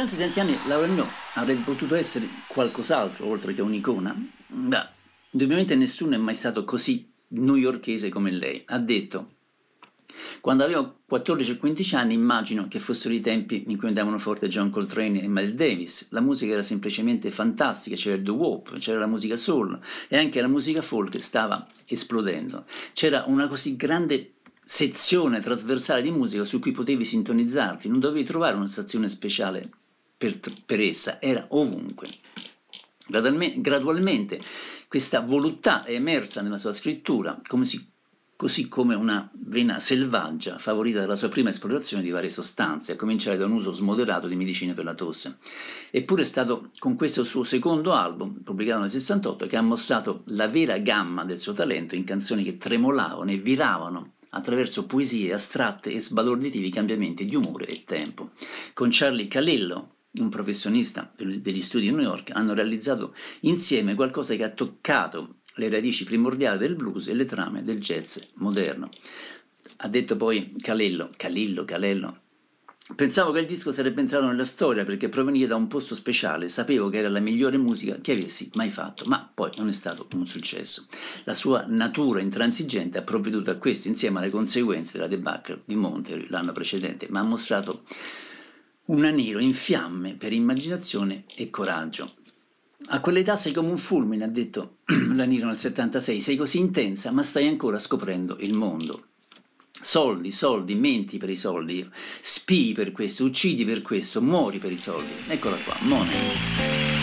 Distanza di tanti anni Laura Mio avrebbe potuto essere qualcos'altro oltre che un'icona? Beh, indubbiamente nessuno è mai stato così newyorkese come lei. Ha detto quando avevo 14 15 anni immagino che fossero i tempi in cui andavano forte John Coltrane e Miles Davis. La musica era semplicemente fantastica, c'era il doo-wop, c'era la musica soul e anche la musica folk stava esplodendo. C'era una così grande sezione trasversale di musica su cui potevi sintonizzarti, non dovevi trovare una stazione speciale per, per essa, era ovunque. Gradualme- Gradualmente questa voluttà è emersa nella sua scrittura, come si così come una vena selvaggia favorita dalla sua prima esplorazione di varie sostanze, a cominciare da un uso smoderato di medicine per la tosse. Eppure è stato con questo suo secondo album, pubblicato nel 68, che ha mostrato la vera gamma del suo talento in canzoni che tremolavano e viravano attraverso poesie astratte e sbalorditivi cambiamenti di umore e tempo. Con Charlie Calillo, un professionista degli studi di New York, hanno realizzato insieme qualcosa che ha toccato le radici primordiali del blues e le trame del jazz moderno. Ha detto poi Calillo, Calillo, Calello. Pensavo che il disco sarebbe entrato nella storia perché proveniva da un posto speciale, sapevo che era la migliore musica che avessi mai fatto, ma poi non è stato un successo. La sua natura intransigente ha provveduto a questo insieme alle conseguenze della debacle di Monterey l'anno precedente, ma ha mostrato un anello in fiamme per immaginazione e coraggio. A quell'età sei come un fulmine, ha detto Laniro nel 76, sei così intensa, ma stai ancora scoprendo il mondo. Soldi, soldi, menti per i soldi, spii per questo, uccidi per questo, muori per i soldi. Eccola qua, Money.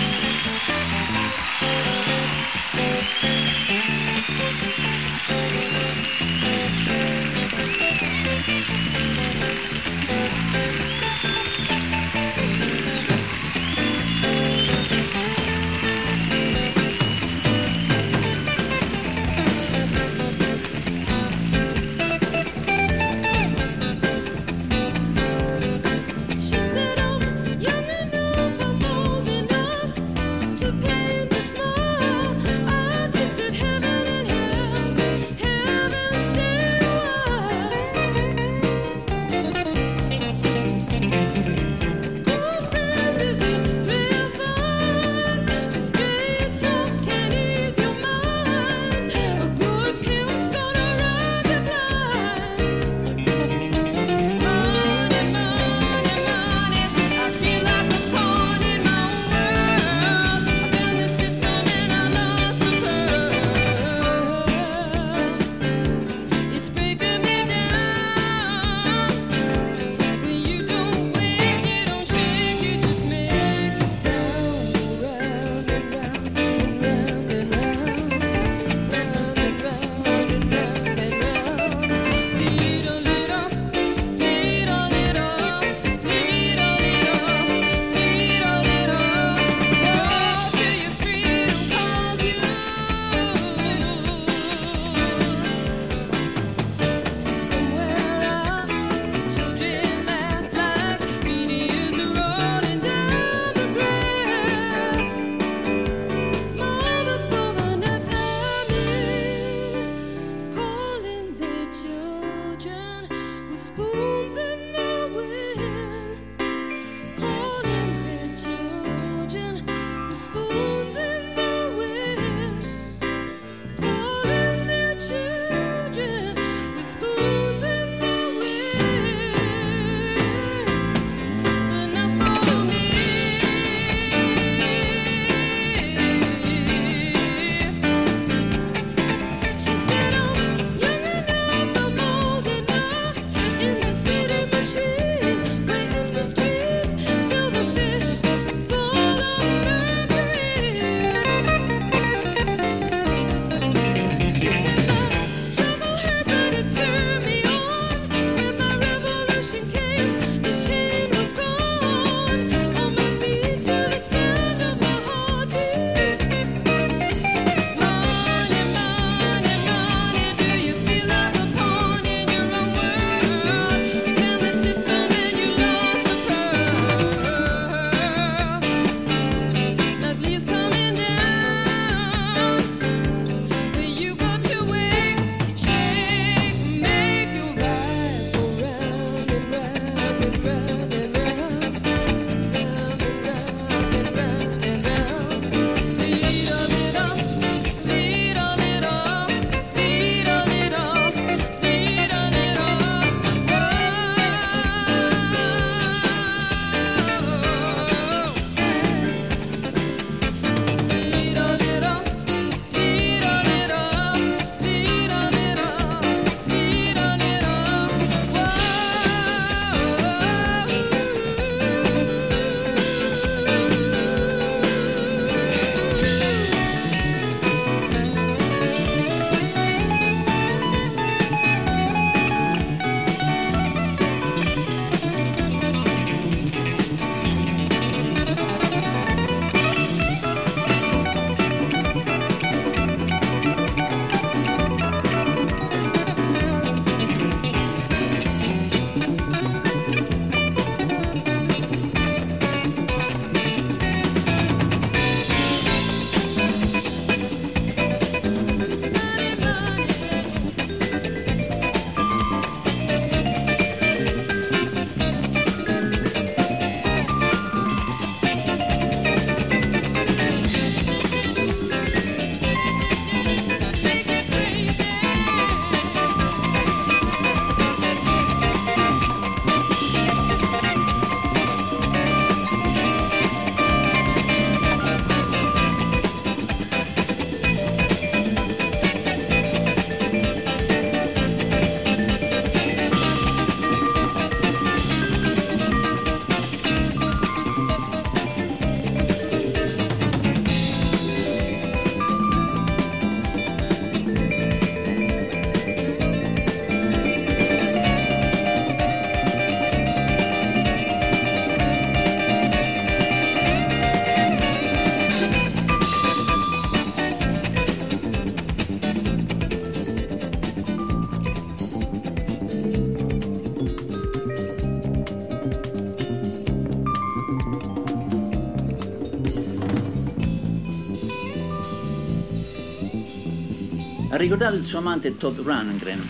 Ricordato il suo amante Todd Rundgren.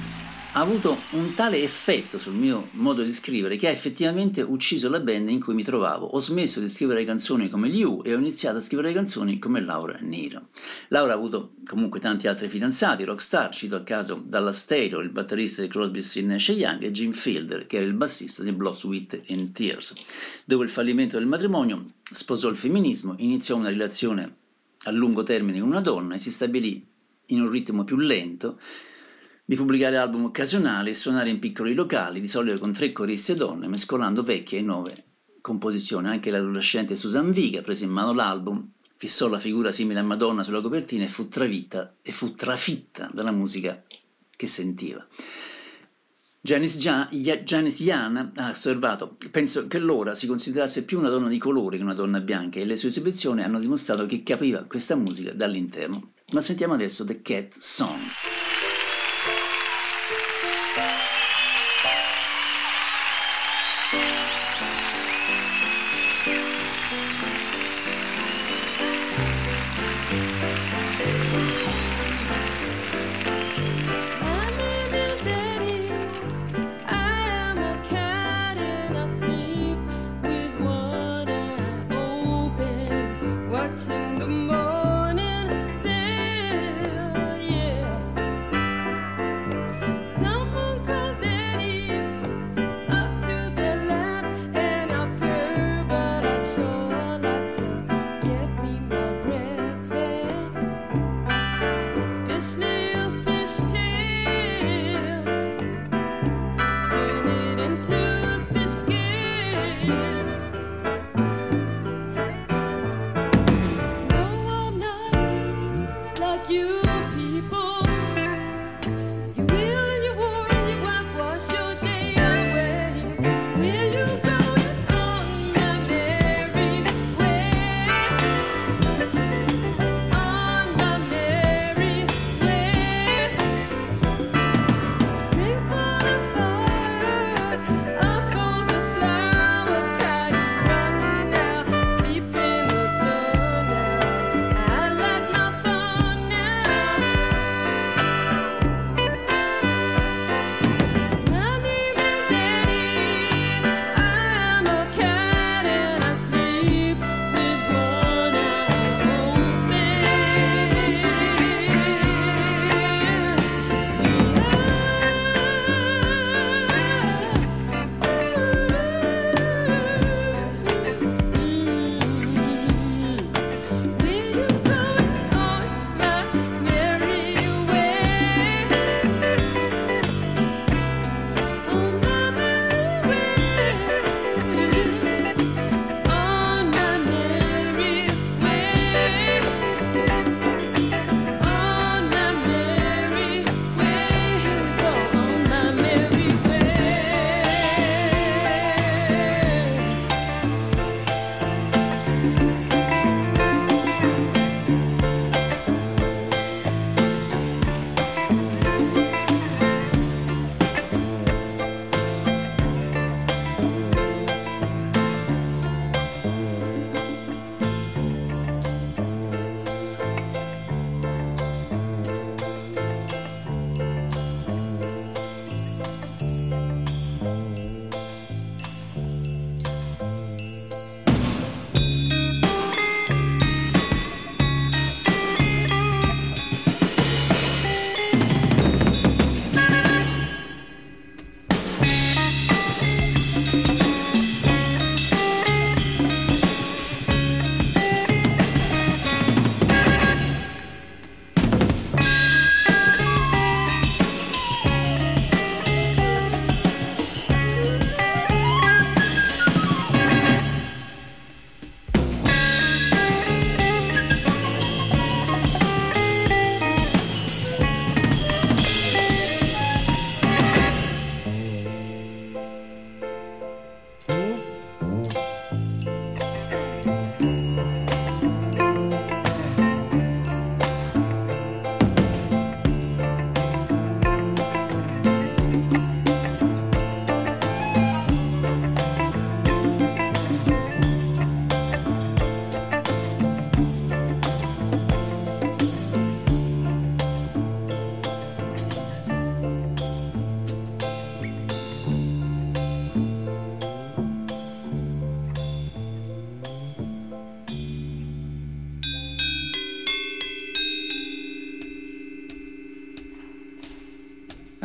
Ha avuto un tale effetto sul mio modo di scrivere che ha effettivamente ucciso la band in cui mi trovavo. Ho smesso di scrivere canzoni come gli U e ho iniziato a scrivere canzoni come Laura Nero. Laura ha avuto comunque tanti altri fidanzati, rockstar, cito a caso Dalla Taylor, il batterista di Crosby, Stills Nash Young e Jim Fielder, che era il bassista di Blood, Sweat and Tears. Dopo il fallimento del matrimonio, sposò il femminismo, iniziò una relazione a lungo termine con una donna e si stabilì in un ritmo più lento di pubblicare album occasionali e suonare in piccoli locali, di solito con tre coristi e donne, mescolando vecchie e nuove composizioni. Anche l'adolescente Susan Viga prese in mano l'album, fissò la figura simile a Madonna sulla copertina e fu travita e fu trafitta dalla musica che sentiva. Janice, Jan, Janice Jan ha osservato: Penso che Laura si considerasse più una donna di colore che una donna bianca, e le sue esibizioni hanno dimostrato che capiva questa musica dall'interno. Ma sentiamo adesso The Cat Song.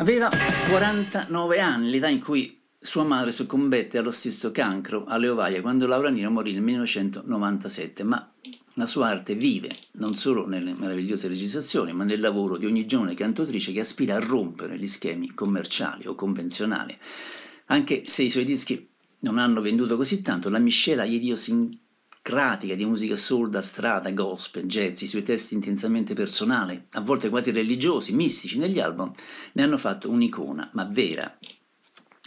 Aveva 49 anni, l'età in cui sua madre soccombette allo stesso cancro alle ovaie quando Laura Nino morì nel 1997, ma la sua arte vive non solo nelle meravigliose registrazioni, ma nel lavoro di ogni giovane cantautrice che aspira a rompere gli schemi commerciali o convenzionali. Anche se i suoi dischi non hanno venduto così tanto, la miscela idiosincratica di musica soul da strada, gospel, jazz, i suoi testi intensamente personali, a volte quasi religiosi, mistici negli album, ne hanno fatto un'icona, ma vera.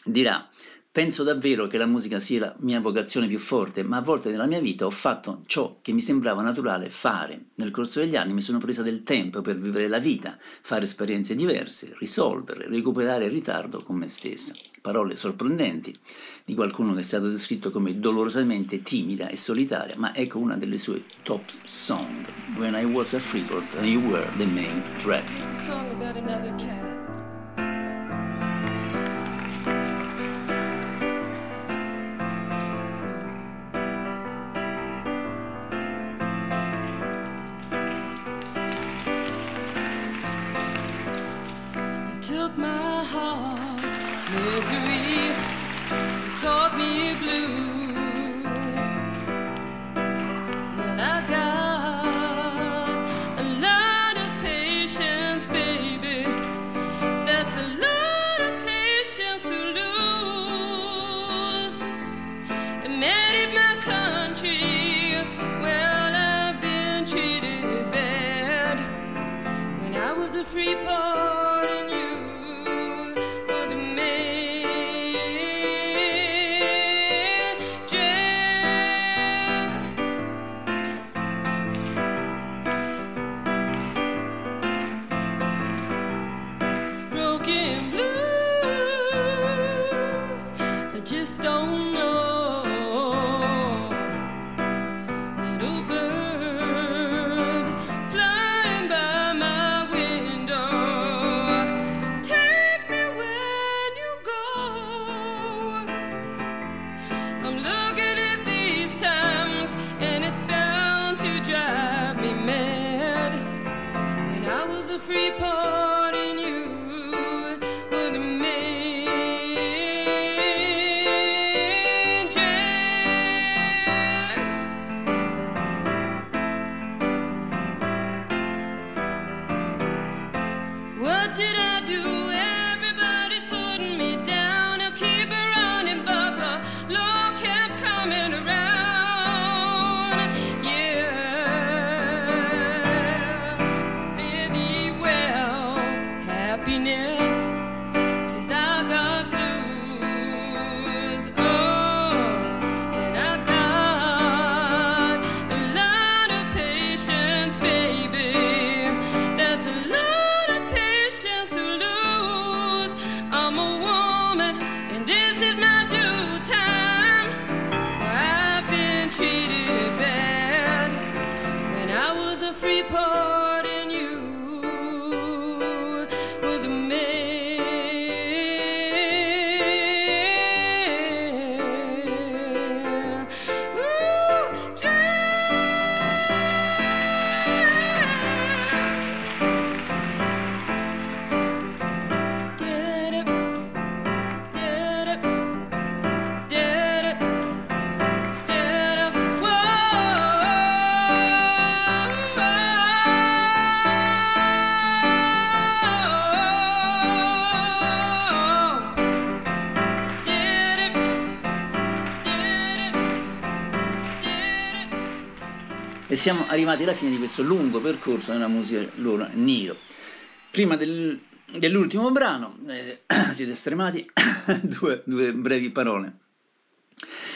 Dirà, penso davvero che la musica sia la mia vocazione più forte, ma a volte nella mia vita ho fatto ciò che mi sembrava naturale fare. Nel corso degli anni mi sono presa del tempo per vivere la vita, fare esperienze diverse, risolverle, recuperare il ritardo con me stessa. Parole sorprendenti di qualcuno che è stato descritto come dolorosamente timida e solitaria, ma ecco una delle sue top song, When I Was a Freeport and You Were the Main Threat. Taught me blues. Siamo arrivati alla fine di questo lungo percorso nella musica loro Niro. Prima del- dell'ultimo brano, eh, siete stremati, due, due brevi parole.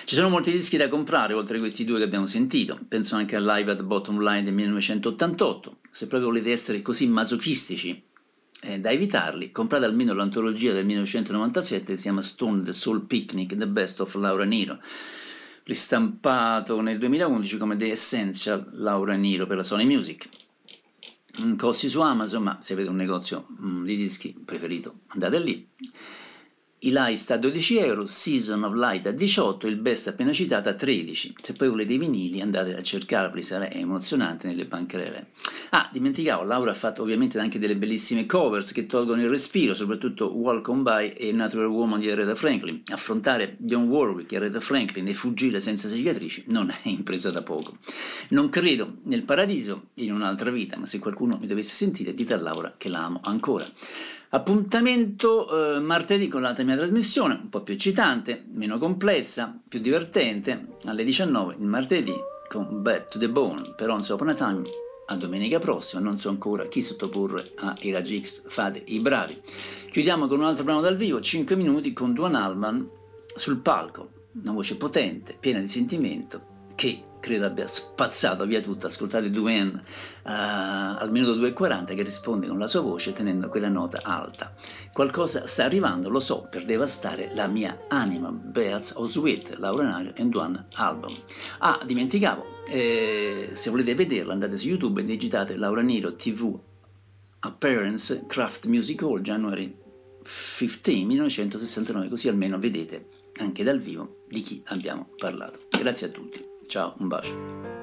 Ci sono molti dischi da comprare oltre a questi due che abbiamo sentito, penso anche a Live at the Bottom Line del 1988. Se proprio volete essere così masochistici eh, da evitarli, comprate almeno l'antologia del 1997 che si chiama Stone the Soul Picnic, The Best of Laura Niro, ristampato nel 2011 come The Essential Laura Niro per la Sony Music. Mm, Costi su Amazon, ma se avete un negozio mm, di dischi preferito andate lì. Eli sta a 12 euro, Season of Light a 18, il best appena citato a 13. Se poi volete i vinili andate a cercarli, sarà emozionante nelle bancarelle. Ah, dimenticavo, Laura ha fatto ovviamente anche delle bellissime covers che tolgono il respiro, soprattutto Welcome By e Natural Woman di Aretha Franklin. Affrontare John Warwick e Aretha Franklin e fuggire senza cicatrici non è impresa da poco. Non credo nel paradiso in un'altra vita, ma se qualcuno mi dovesse sentire dite a Laura che la amo ancora. Appuntamento eh, martedì con l'altra mia trasmissione, un po' più eccitante, meno complessa, più divertente, alle 19 il martedì con Back to the Bone per Once Upon a Time a domenica prossima, non so ancora chi sottoporre a Irage X, fate i bravi. Chiudiamo con un altro brano dal vivo, 5 minuti con Duan Alban sul palco, una voce potente, piena di sentimento, che credo abbia spazzato via tutto. Ascoltate Duane uh, al minuto 2.40 che risponde con la sua voce tenendo quella nota alta. Qualcosa sta arrivando, lo so, per devastare la mia anima. Beats of Sweet, Laura Nario e Duane Album. Ah, dimenticavo, eh, se volete vederla andate su YouTube e digitate Laura Nero TV Appearance Craft Music Hall January 15 1969 così almeno vedete anche dal vivo di chi abbiamo parlato. Grazie a tutti. Ciao, un bacio.